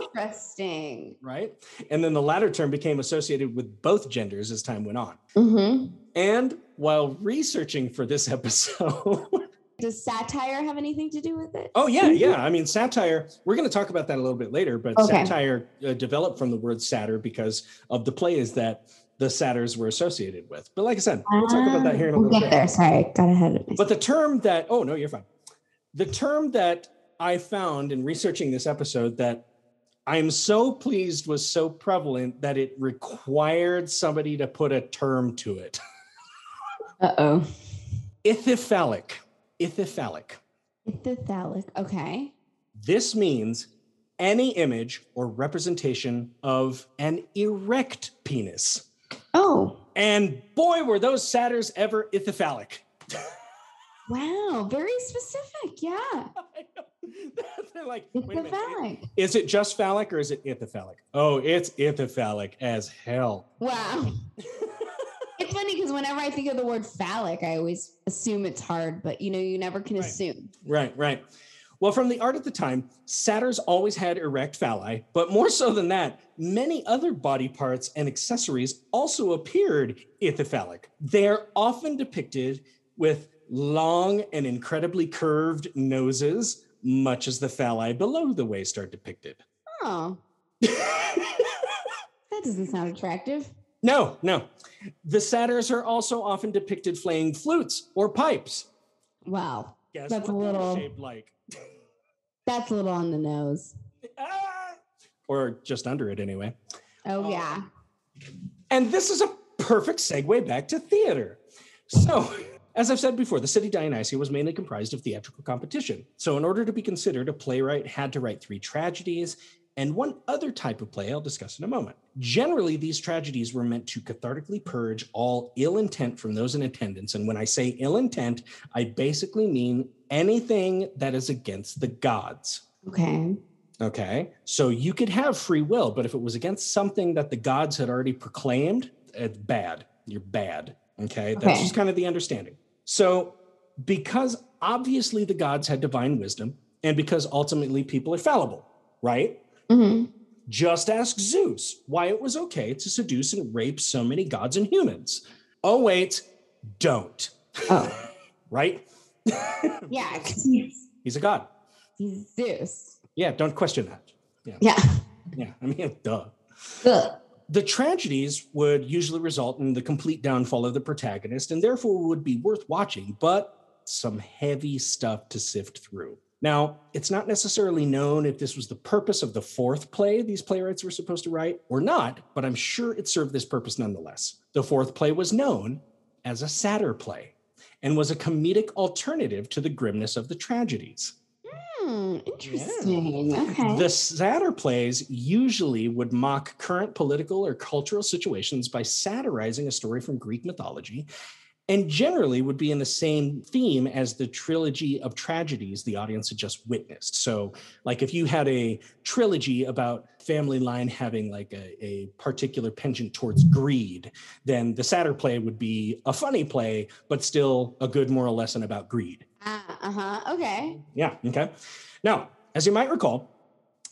Interesting. right? And then the latter term became associated with both genders as time went on. Mm-hmm. And while researching for this episode, *laughs* Does satire have anything to do with it? oh yeah, yeah. I mean, satire. We're going to talk about that a little bit later, but Okay. satire uh, developed from the word satyr because of the plays that the satyrs were associated with. But like I said, we'll talk about that here in a Ah, We'll little get bit. there. Sorry, got ahead of myself. But the term that, oh, no, you're fine. The term that I found in researching this episode that I'm so pleased was so prevalent that it required somebody to put a term to it. *laughs* Uh oh. Ithyphallic. Ithyphallic. Ithyphallic. Okay. This means any image or representation of an erect penis. Oh, And boy, were those satyrs ever ithyphallic. *laughs* wow. Very specific. Yeah. *laughs* *laughs* They're like, wait a minute, Ithyphallic. Is it just phallic or is it ithyphallic? Oh, it's ithyphallic as hell. Wow. it's funny because whenever I think of the word phallic, I always assume it's hard, but you know, you never can Right. assume. Right, right. Well, from the art at the time, satyrs always had erect phalli, but more so than that, many other body parts and accessories also appeared ithyphallic. They're often depicted with long and incredibly curved noses, much as the phalli below the waist are depicted. Oh, *laughs* that doesn't sound attractive. No, no. The satyrs are also often depicted playing flutes or pipes. Wow. Guess That's a little- shaped like. That's a little on the nose. Ah! Or just under it anyway. Oh, Oh. yeah. And this is a perfect segue back to theater. So, *laughs* as I've said before, the city Dionysia was mainly comprised of theatrical competition. So, in order to be considered, a playwright had to write three tragedies and one other type of play I'll discuss in a moment. Generally, these tragedies were meant to cathartically purge all ill intent from those in attendance. And when I say ill intent, I basically mean anything that is against the gods. Okay. Okay. So you could have free will, but if it was against something that the gods had already proclaimed, it's bad. You're bad. Okay. That's just kind of the understanding. So, because obviously the gods had divine wisdom, and because ultimately people are fallible, right? Mhm. Just ask Zeus why it was okay to seduce and rape so many gods and humans. Oh, wait, don't, Oh, *laughs* right? yeah. *laughs* He's, He's a god. he's Zeus. Yeah, don't question that. Yeah. Yeah, I mean, *laughs* duh. Ugh. The tragedies would usually result in the complete downfall of the protagonist and therefore would be worth watching, but some heavy stuff to sift through. Now, it's not necessarily known if this was the purpose of the fourth play these playwrights were supposed to write or not, but I'm sure it served this purpose nonetheless. The fourth play was known as a satyr play and was a comedic alternative to the grimness of the tragedies. Hmm, interesting. Okay. The satyr plays usually would mock current political or cultural situations by satirizing a story from Greek mythology and generally would be in the same theme as the trilogy of tragedies the audience had just witnessed. So, like if you had a trilogy about family line having like a, a particular penchant towards greed, then the satyr play would be a funny play, but still a good moral lesson about greed. Ah, uh-huh. Okay. Yeah. Okay. Now, as you might recall,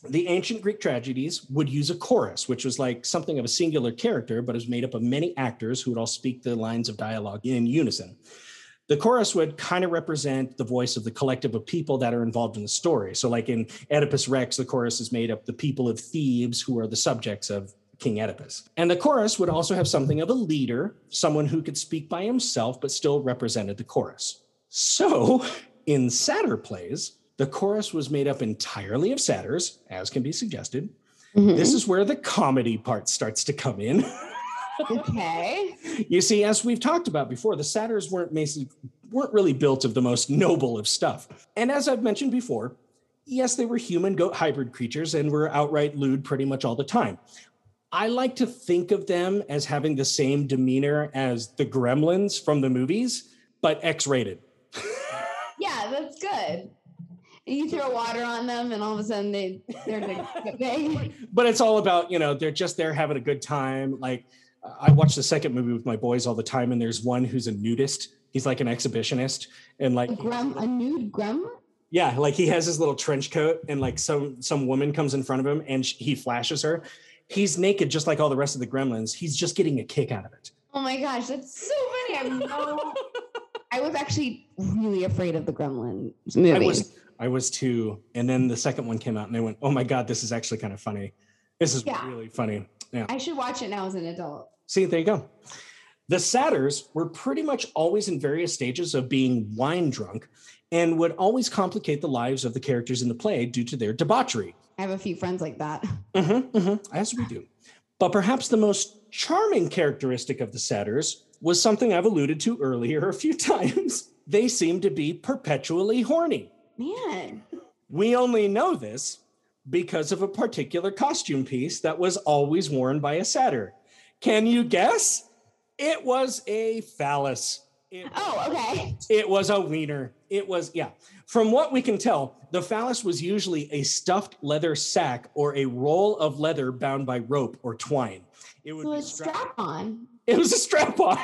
the ancient Greek tragedies would use a chorus, which was like something of a singular character, but is made up of many actors who would all speak the lines of dialogue in unison. The chorus would kind of represent the voice of the collective of people that are involved in the story. So, like in Oedipus Rex, the chorus is made up the people of Thebes who are the subjects of King Oedipus. And the chorus would also have something of a leader, someone who could speak by himself, but still represented the chorus. So, in satyr plays, the chorus was made up entirely of satyrs, as can be suggested. Mhm. This is where the comedy part starts to come in. okay. *laughs* you see, as we've talked about before, the satyrs weren't weren't really built of the most noble of stuff. And as I've mentioned before, yes, they were human goat hybrid creatures and were outright lewd pretty much all the time. I like to think of them as having the same demeanor as the gremlins from the movies, but X rated. Yeah, that's good. You throw water on them, and all of a sudden they they're like, *laughs* big. but it's all about you know they're just there having a good time like i watch the second movie with my boys all the time and there's one who's a nudist he's like an exhibitionist and like a grem, a nude gremlin. yeah like he has his little trench coat and like some some woman comes in front of him and he flashes her he's naked just like all the rest of the gremlins he's just getting a kick out of it Oh my gosh, that's so funny. No. I was actually really afraid of the Gremlin movie. i was i was too and then the second one came out and i went oh my god this is actually kind of funny this is Yeah. really funny yeah I should watch it now as an adult. See, there you go. The satyrs were pretty much always in various stages of being wine drunk and would always complicate the lives of the characters in the play due to their debauchery. I have a few friends like that. Mhm, mhm, as we do. But perhaps the most charming characteristic of the satyrs was something I've alluded to earlier a few *laughs* times. They seem to be perpetually horny. Man, We only know this because of a particular costume piece that was always worn by a satyr. Can you guess? It was a phallus. It, oh okay. it was a wiener. It was, yeah. From what we can tell, the phallus was usually a stuffed leather sack or a roll of leather bound by rope or twine. It would So be strapped. strap on. It was a strap on.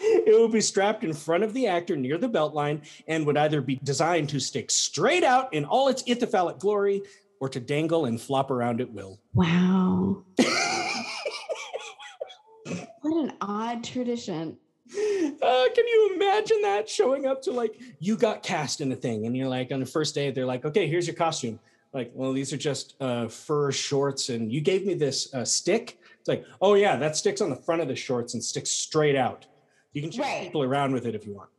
It would be strapped in front of the actor near the belt line and would either be designed to stick straight out in all its ithyphallic glory or to dangle and flop around at will. Wow. *laughs* what an odd tradition. Uh, can you imagine that showing up to like you got cast in a thing and you're like on the first day they're like okay here's your costume like well these are just uh, fur shorts and you gave me this uh, stick it's like oh yeah that sticks on the front of the shorts and sticks straight out you can chase Right. people around with it if you want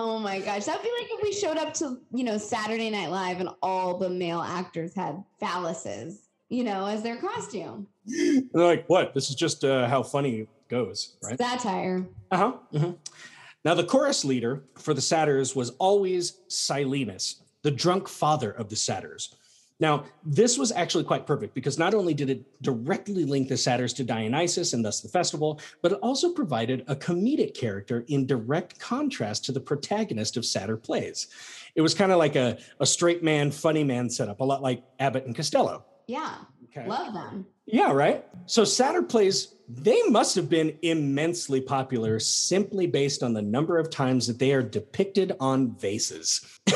Oh my gosh. That'd be like if we showed up to, you know, Saturday Night Live and all the male actors had phalluses, you know, as their costume. *laughs* They're like what this is just uh, how funny it goes right Satire. Uh-huh. mhm. Now, the chorus leader for the satyrs was always Silenus, the drunk father of the satyrs. Now, this was actually quite perfect because not only did it directly link the satyrs to Dionysus and thus the festival, but it also provided a comedic character in direct contrast to the protagonist of satyr plays. It was kind of like a, a straight man, funny man setup, a lot like Abbott and Costello. Yeah. Okay. Love them. Yeah, right. So Satyr plays, they must have been immensely popular simply based on the number of times that they are depicted on vases. *laughs*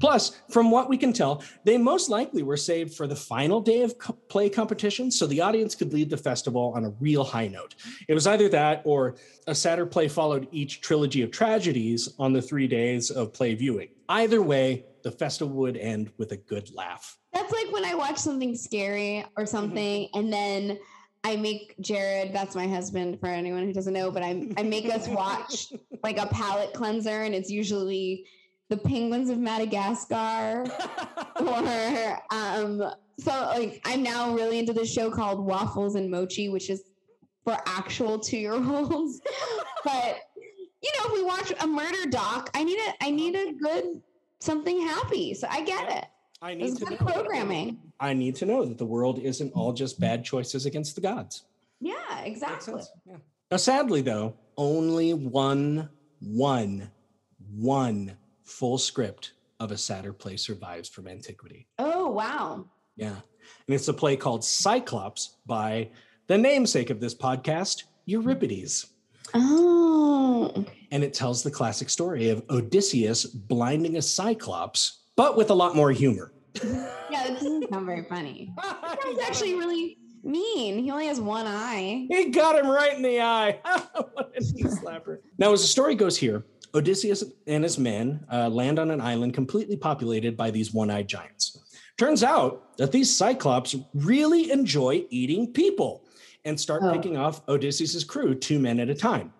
Plus, from what we can tell, they most likely were saved for the final day of co- play competition so the audience could leave the festival on a real high note. It was either that or a Satyr play followed each trilogy of tragedies on the three days of play viewing. Either way, the festival would end with a good laugh. That's like when I watch something scary or something, and then I make Jared, that's my husband for anyone who doesn't know, but I, I make us *laughs* watch like a palate cleanser, and it's usually the penguins of Madagascar *laughs* or um so like I'm now really into this show called Waffles and Mochi, which is for actual two year olds. *laughs* but you know, if we watch a murder doc, I need a I need a good something happy. So I get it. I need to know. programming. I need to know that the world isn't all just bad choices against the gods. Yeah, exactly. Yeah. Now, sadly, though, only one, one, one full script of a satyr play survives from antiquity. Oh wow. Yeah. And it's a play called Cyclops by the namesake of this podcast, Euripides. Oh. And it tells the classic story of Odysseus blinding a Cyclops, but with a lot more humor. Yeah, that doesn't sound very funny. *laughs* That sounds actually really mean. He only has one eye. He got him right in the eye. *laughs* what a knee slapper. Now, as the story goes here, Odysseus and his men uh, land on an island completely populated by these one eyed giants. Turns out that these cyclops really enjoy eating people and start Oh. picking off Odysseus's crew, two men at a time.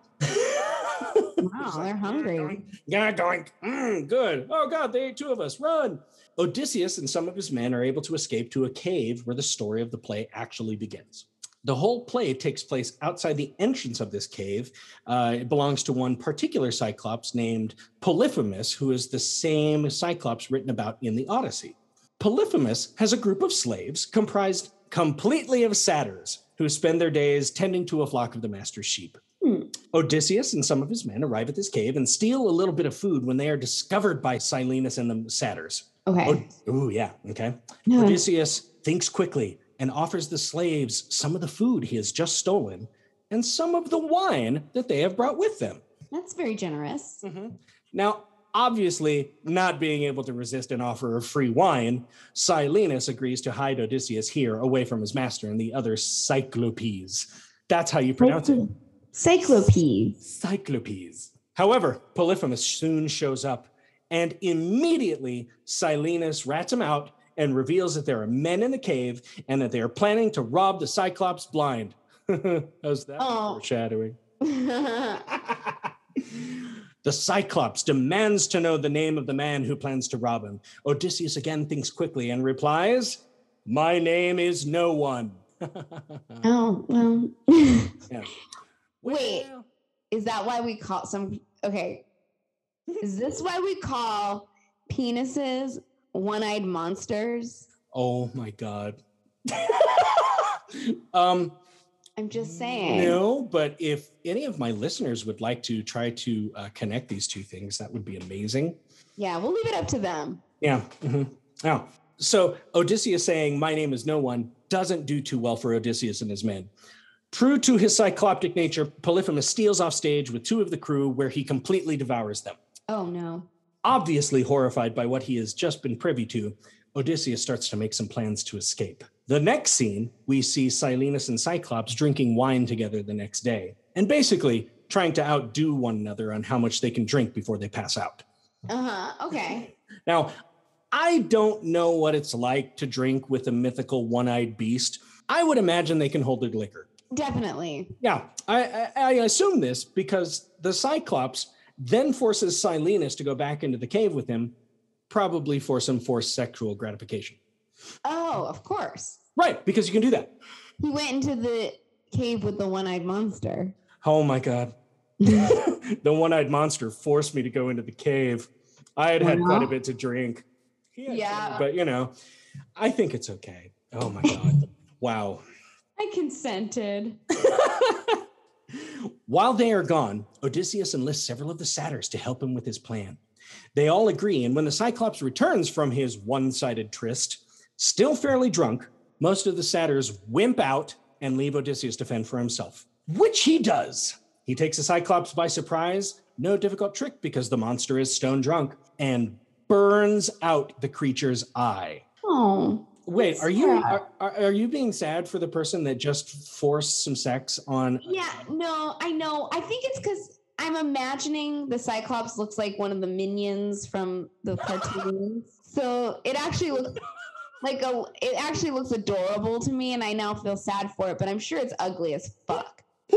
Wow, they're hungry. Yeah, going, "Mm, good. Oh, God, they ate two of us. Run. Odysseus and some of his men are able to escape to a cave where the story of the play actually begins. The whole play takes place outside the entrance of this cave. Uh, it belongs to one particular Cyclops named Polyphemus, who is the same Cyclops written about in the Odyssey. Polyphemus has a group of slaves comprised completely of satyrs who spend their days tending to a flock of the master's sheep. Odysseus and some of his men arrive at this cave and steal a little bit of food when they are discovered by Silenus and the satyrs. Okay. Oh, yeah, okay. Odysseus thinks quickly and offers the slaves some of the food he has just stolen and some of the wine that they have brought with them. That's very generous. Mm-hmm. Now, obviously, not being able to resist an offer of free wine, Silenus agrees to hide Odysseus here away from his master and the other Cyclopes. That's how you pronounce it. Cyclopes. Cyclopes. However, Polyphemus soon shows up, and immediately Silenus rats him out and reveals that there are men in the cave and that they are planning to rob the Cyclops blind. *laughs* How's that Oh. foreshadowing? *laughs* the Cyclops demands to know the name of the man who plans to rob him. Odysseus again thinks quickly and replies, My name is no one. *laughs* oh, well. Yeah. Wait. Well, Is that why we call some okay? Is this why we call penises one-eyed monsters? Oh my god. *laughs* um I'm just saying. no, but if any of my listeners would like to try to uh, connect these two things, that would be amazing. Yeah, we'll leave it up to them. Yeah. mhm. Now, so Odysseus saying, My name is no one, doesn't do too well for Odysseus and his men. True to his cycloptic nature, Polyphemus steals off stage with two of the crew where he completely devours them. Oh no. Obviously horrified by what he has just been privy to, Odysseus starts to make some plans to escape. The next scene, we see Silenus and Cyclops drinking wine together the next day, and basically trying to outdo one another on how much they can drink before they pass out. Uh-huh. Okay. *laughs* Now, I don't know what it's like to drink with a mythical one eyed beast. I would imagine they can hold their liquor. Definitely. Yeah, I, I, I assume this because the Cyclops then forces Silenus to go back into the cave with him, probably for some forced sexual gratification. Oh, of course. Right, because you can do that. He went into the cave with the one-eyed monster. Oh my God. *laughs* the one eyed monster forced me to go into the cave. I had had quite a bit to drink. Had Yeah. But, you know, I think it's okay. Oh my God. wow. I consented. *laughs* While they are gone, Odysseus enlists several of the satyrs to help him with his plan. They all agree, and when the Cyclops returns from his one sided tryst, Still fairly drunk, most of the satyrs wimp out and leave Odysseus to fend for himself, which he does. He takes the Cyclops by surprise, no difficult trick because the monster is stone drunk, and burns out the creature's eye. Oh, Wait, are you are, are you being sad for the person that just forced some sex on yeah. No, I know. I think it's because I'm imagining the Cyclops looks like one of the minions from the cartoons. *laughs* So it actually looks like a. It actually looks adorable to me, and I now feel sad for it. But I'm sure it's ugly as fuck. *laughs*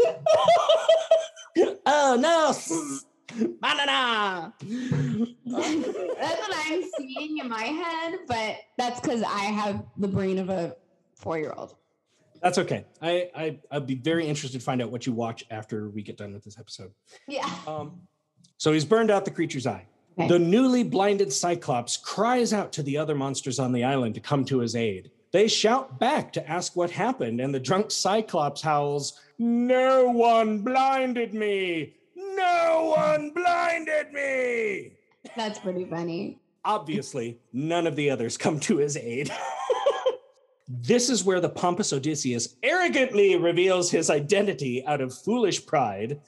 oh no banana that's what I'm seeing in my head, but that's because I have the brain of a four year old. that's okay I, I i'd be very interested to find out what you watch after we get done with this episode Yeah. um so he's burned out the creature's eye Okay. the newly blinded cyclops cries out to the other monsters on the island to come to his aid they shout back to ask what happened and the drunk cyclops howls no one blinded me no one blinded me That's pretty funny. Obviously, none of the others come to his aid. *laughs* this is where the pompous Odysseus arrogantly reveals his identity out of foolish pride.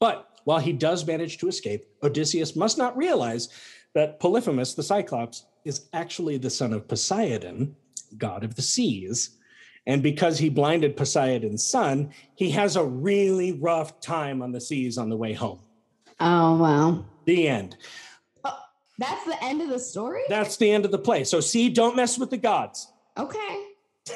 But while he does manage to escape, Odysseus must not realize that Polyphemus, the Cyclops, is actually the son of Poseidon, god of the seas. And because he blinded Poseidon's son, he has a really rough time on the seas on the way home. Oh wow. The end. Oh, that's the end of the story? That's the end of the play. So, see, don't mess with the gods. okay. *laughs*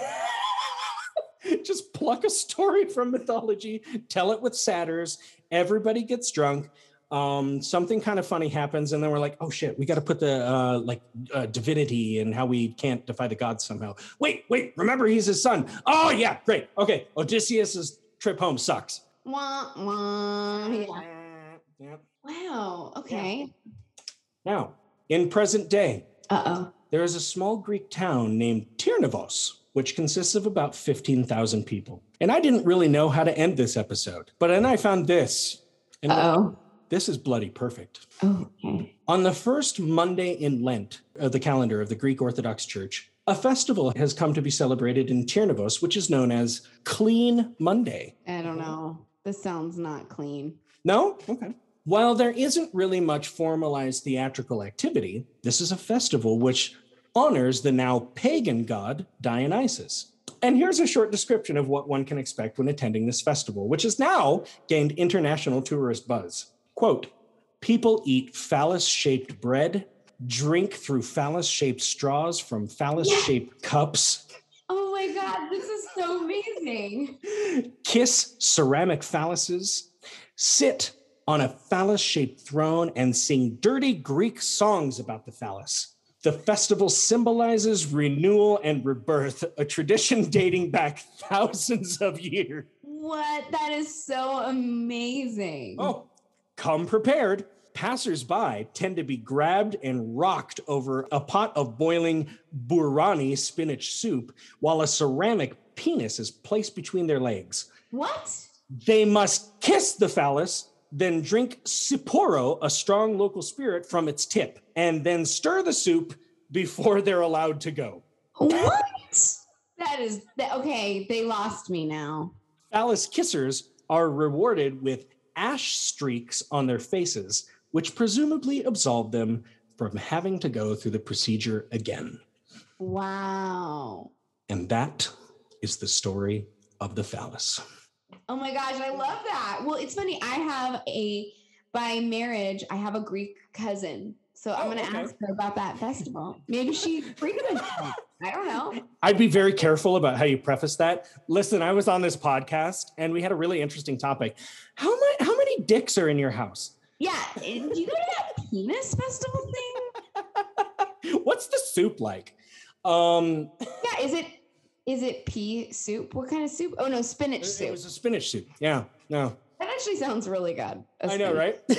Just pluck a story from mythology, tell it with satyrs. Everybody gets drunk. Um, something kind of funny happens, and then we're like, "Oh shit, we got to put the uh, like uh, divinity and how we can't defy the gods somehow." Wait, wait, remember he's his son. Oh yeah, great. Okay, Odysseus's trip home sucks. Wah, wah. Yeah. Yeah. Wow. Okay. Now, in present day, Uh oh. there is a small Greek town named Tyrnavos, which consists of about 15,000 people. And I didn't really know how to end this episode, but then I found this. And Uh oh. This is bloody perfect. Oh, okay. On the first Monday in Lent of the calendar of the Greek Orthodox Church, a festival has come to be celebrated in Tyrnavos, which is known as Clean Monday. I don't know. This sounds not clean. No? Okay. While there isn't really much formalized theatrical activity, this is a festival which honors the now pagan god Dionysus. And here's a short description of what one can expect when attending this festival, which has now gained international tourist buzz. Quote People eat phallus shaped bread, drink through phallus shaped straws from phallus shaped cups, Oh my God. This is so amazing. kiss ceramic phalluses, sit on a phallus shaped throne, and sing dirty Greek songs about the phallus. The festival symbolizes renewal and rebirth, a tradition *laughs* dating back thousands of years. What? That is so amazing. Oh, come prepared. Passersby tend to be grabbed and rocked over a pot of boiling burani spinach soup while a ceramic penis is placed between their legs. What? They must kiss the phallus, then drink tsipouro, a strong local spirit, from its tip, and then stir the soup before they're allowed to go. What? That is okay. They lost me now. Phallus kissers are rewarded with ash streaks on their faces, which presumably absolve them from having to go through the procedure again. Wow. And that is the story of the phallus. Oh my gosh, I love that. Well, it's funny. I have a by marriage, I have a Greek cousin. So I'm Oh, gonna okay. ask her about that festival. Maybe she frequents it. I don't know. I'd be very careful about how you preface that. Listen, I was on this podcast and we had a really interesting topic. How many how many dicks are in your house? Yeah. Do you go to that penis festival thing? *laughs* What's the soup like? Um *laughs* Yeah, is it is it pea soup? What kind of soup? Oh no, spinach it, soup. it was a spinach soup. Yeah. No. that actually sounds really good. I know, right? *laughs*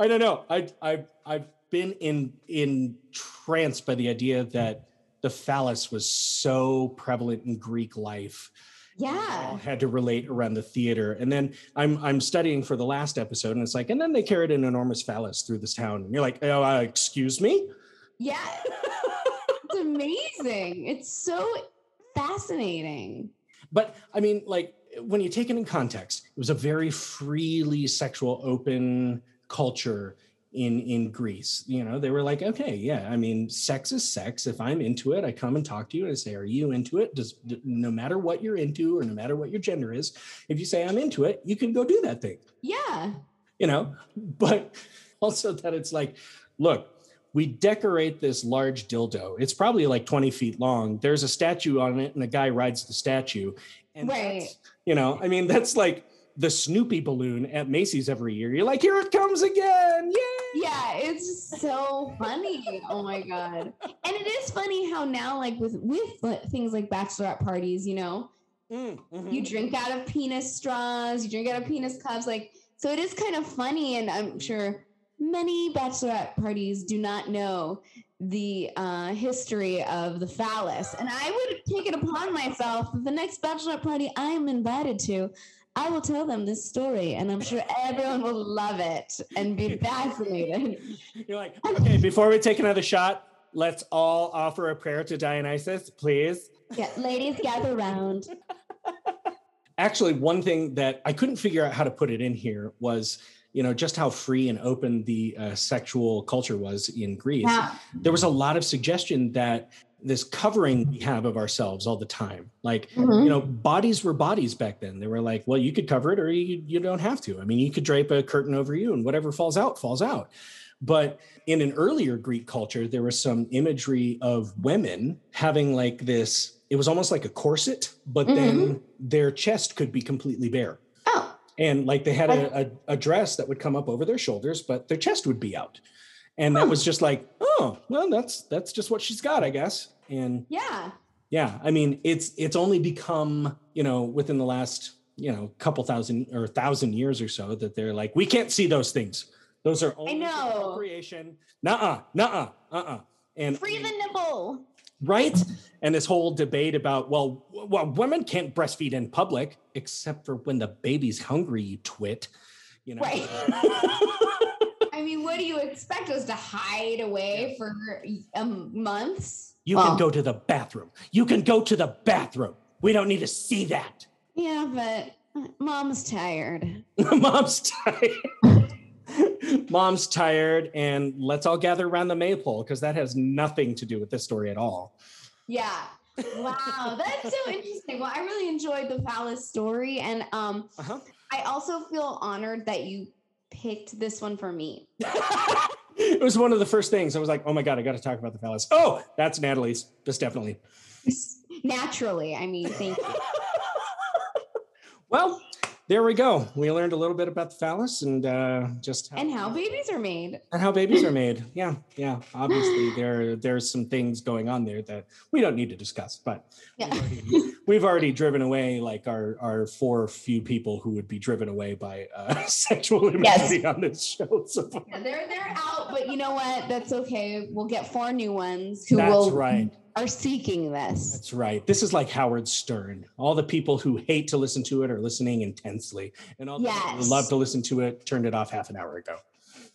I don't know. I I I've been in entranced by the idea that the phallus was so prevalent in Greek life. Yeah. had to relate around the theater. And then I'm I'm studying for the last episode, and it's like, and then they carried an enormous phallus through this town. And you're like, oh, uh, excuse me? Yeah. *laughs* it's amazing. It's so fascinating. But I mean, like when you take it in context, it was a very freely sexual, open culture in in Greece. You know, they were like, okay, yeah, I mean, sex is sex. If I'm into it, I come and talk to you and I say, are you into it? Does no matter what you're into or no matter what your gender is, if you say I'm into it, you can go do that thing. Yeah. You know, but also that it's like, look, we decorate this large dildo. It's probably like 20 feet long. There's a statue on it, and a guy rides the statue. And Right. you know, I mean, that's like the Snoopy balloon at Macy's every year. You're like, here it comes again. Yay! Yeah, it's just so funny. Oh my god. And it is funny how now like with with things like bachelorette parties, you know, Mm, mhm. you drink out of penis straws, you drink out of penis cups like so it is kind of funny and I'm sure many bachelorette parties do not know the uh, history of the phallus. And I would take it upon myself that the next bachelorette party I'm invited to, I will tell them this story, and I'm sure everyone will love it and be *laughs* fascinated. You're like, okay, before we take another shot, let's all offer a prayer to Dionysus, please. Yeah, ladies gather round. *laughs* actually one thing that i couldn't figure out how to put it in here was you know just how free and open the uh, sexual culture was in greece Yeah. there was a lot of suggestion that this covering we have of ourselves all the time. Like Mhm. you know bodies were bodies back then. They were like well you could cover it or you, you don't have to. I mean you could drape a curtain over you and whatever falls out falls out. But in an earlier greek culture there was some imagery of women having like this it was almost like a corset but then their chest could be completely bare. Oh, and like they had a, a, a dress that would come up over their shoulders but their chest would be out and that hmm. was just like oh well that's that's just what she's got i guess and yeah. yeah i mean it's it's only become you know within the last you know couple thousand or thousand years or so that they're like we can't see those things those are only for know. creation nuh-uh nuh-uh uh-uh and Free the nipple. right and this whole debate about well well women can't breastfeed in public except for when the baby's hungry you twit you know Right. *laughs* I mean, what do you expect us to hide away for um, months? you Well, can go to the bathroom you can go to the bathroom we don't need to see that Yeah, but mom's tired. *laughs* mom's tired *laughs* mom's tired and let's all gather around the maypole because that has nothing to do with this story at all Yeah. Wow, that's so interesting. Well, I really enjoyed the phallus story, and um, uh-huh. I also feel honored that you picked this one for me. *laughs* it was one of the first things i was like oh my god i got to talk about the phallus oh that's natalie's just definitely *laughs* Naturally, I mean, thank you. *laughs* Well, there we go. We learned a little bit about the phallus and uh, just how, And how babies are made. and how babies are made. Yeah, yeah. Obviously, there there's some things going on there that we don't need to discuss. But Yeah. we've already, we've already driven away like our our four few people who would be driven away by uh, *laughs* sexual imagery on this show. So Yeah, they're they're out, but you know what? That's okay. We'll get four new ones who that's will right. Are seeking this. That's right. This is like Howard Stern. All the people who hate to listen to it are listening intensely, and all the people who love to listen to it turned it off half an hour ago.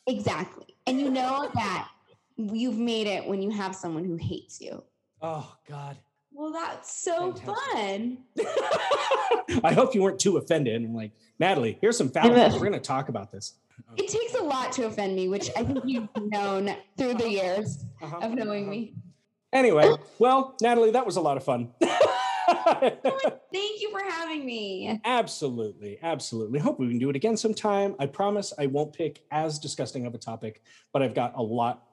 Exactly. And you know that you've made it when you have someone who hates you. Oh God. Well, that's so Fantastic. fun. *laughs* I hope you weren't too offended. I'm like, Natalie, here's some *laughs* fallacies. We're going to talk about this. It takes a lot to offend me, which I think you've known through the years *laughs* Uh-huh. of knowing me. Anyway, well, Natalie, that was a lot of fun. *laughs* Thank you for having me. absolutely, absolutely. Hope we can do it again sometime. I promise I won't pick as disgusting of a topic, but I've got a lot,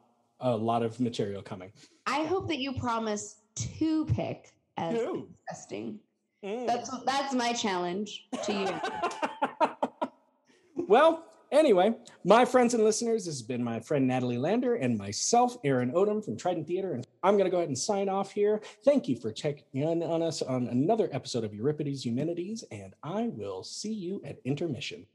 a lot of material coming. I hope that you promise to pick as Two. disgusting. Mm. That's that's my challenge to you. *laughs* well, anyway, my friends and listeners, this has been my friend Natalie Lander and myself, Aaron Odom from Trident Theater. And I'm going to go ahead and sign off here. Thank you for checking in on us on another episode of Euripides Eumenides, and I will see you at intermission.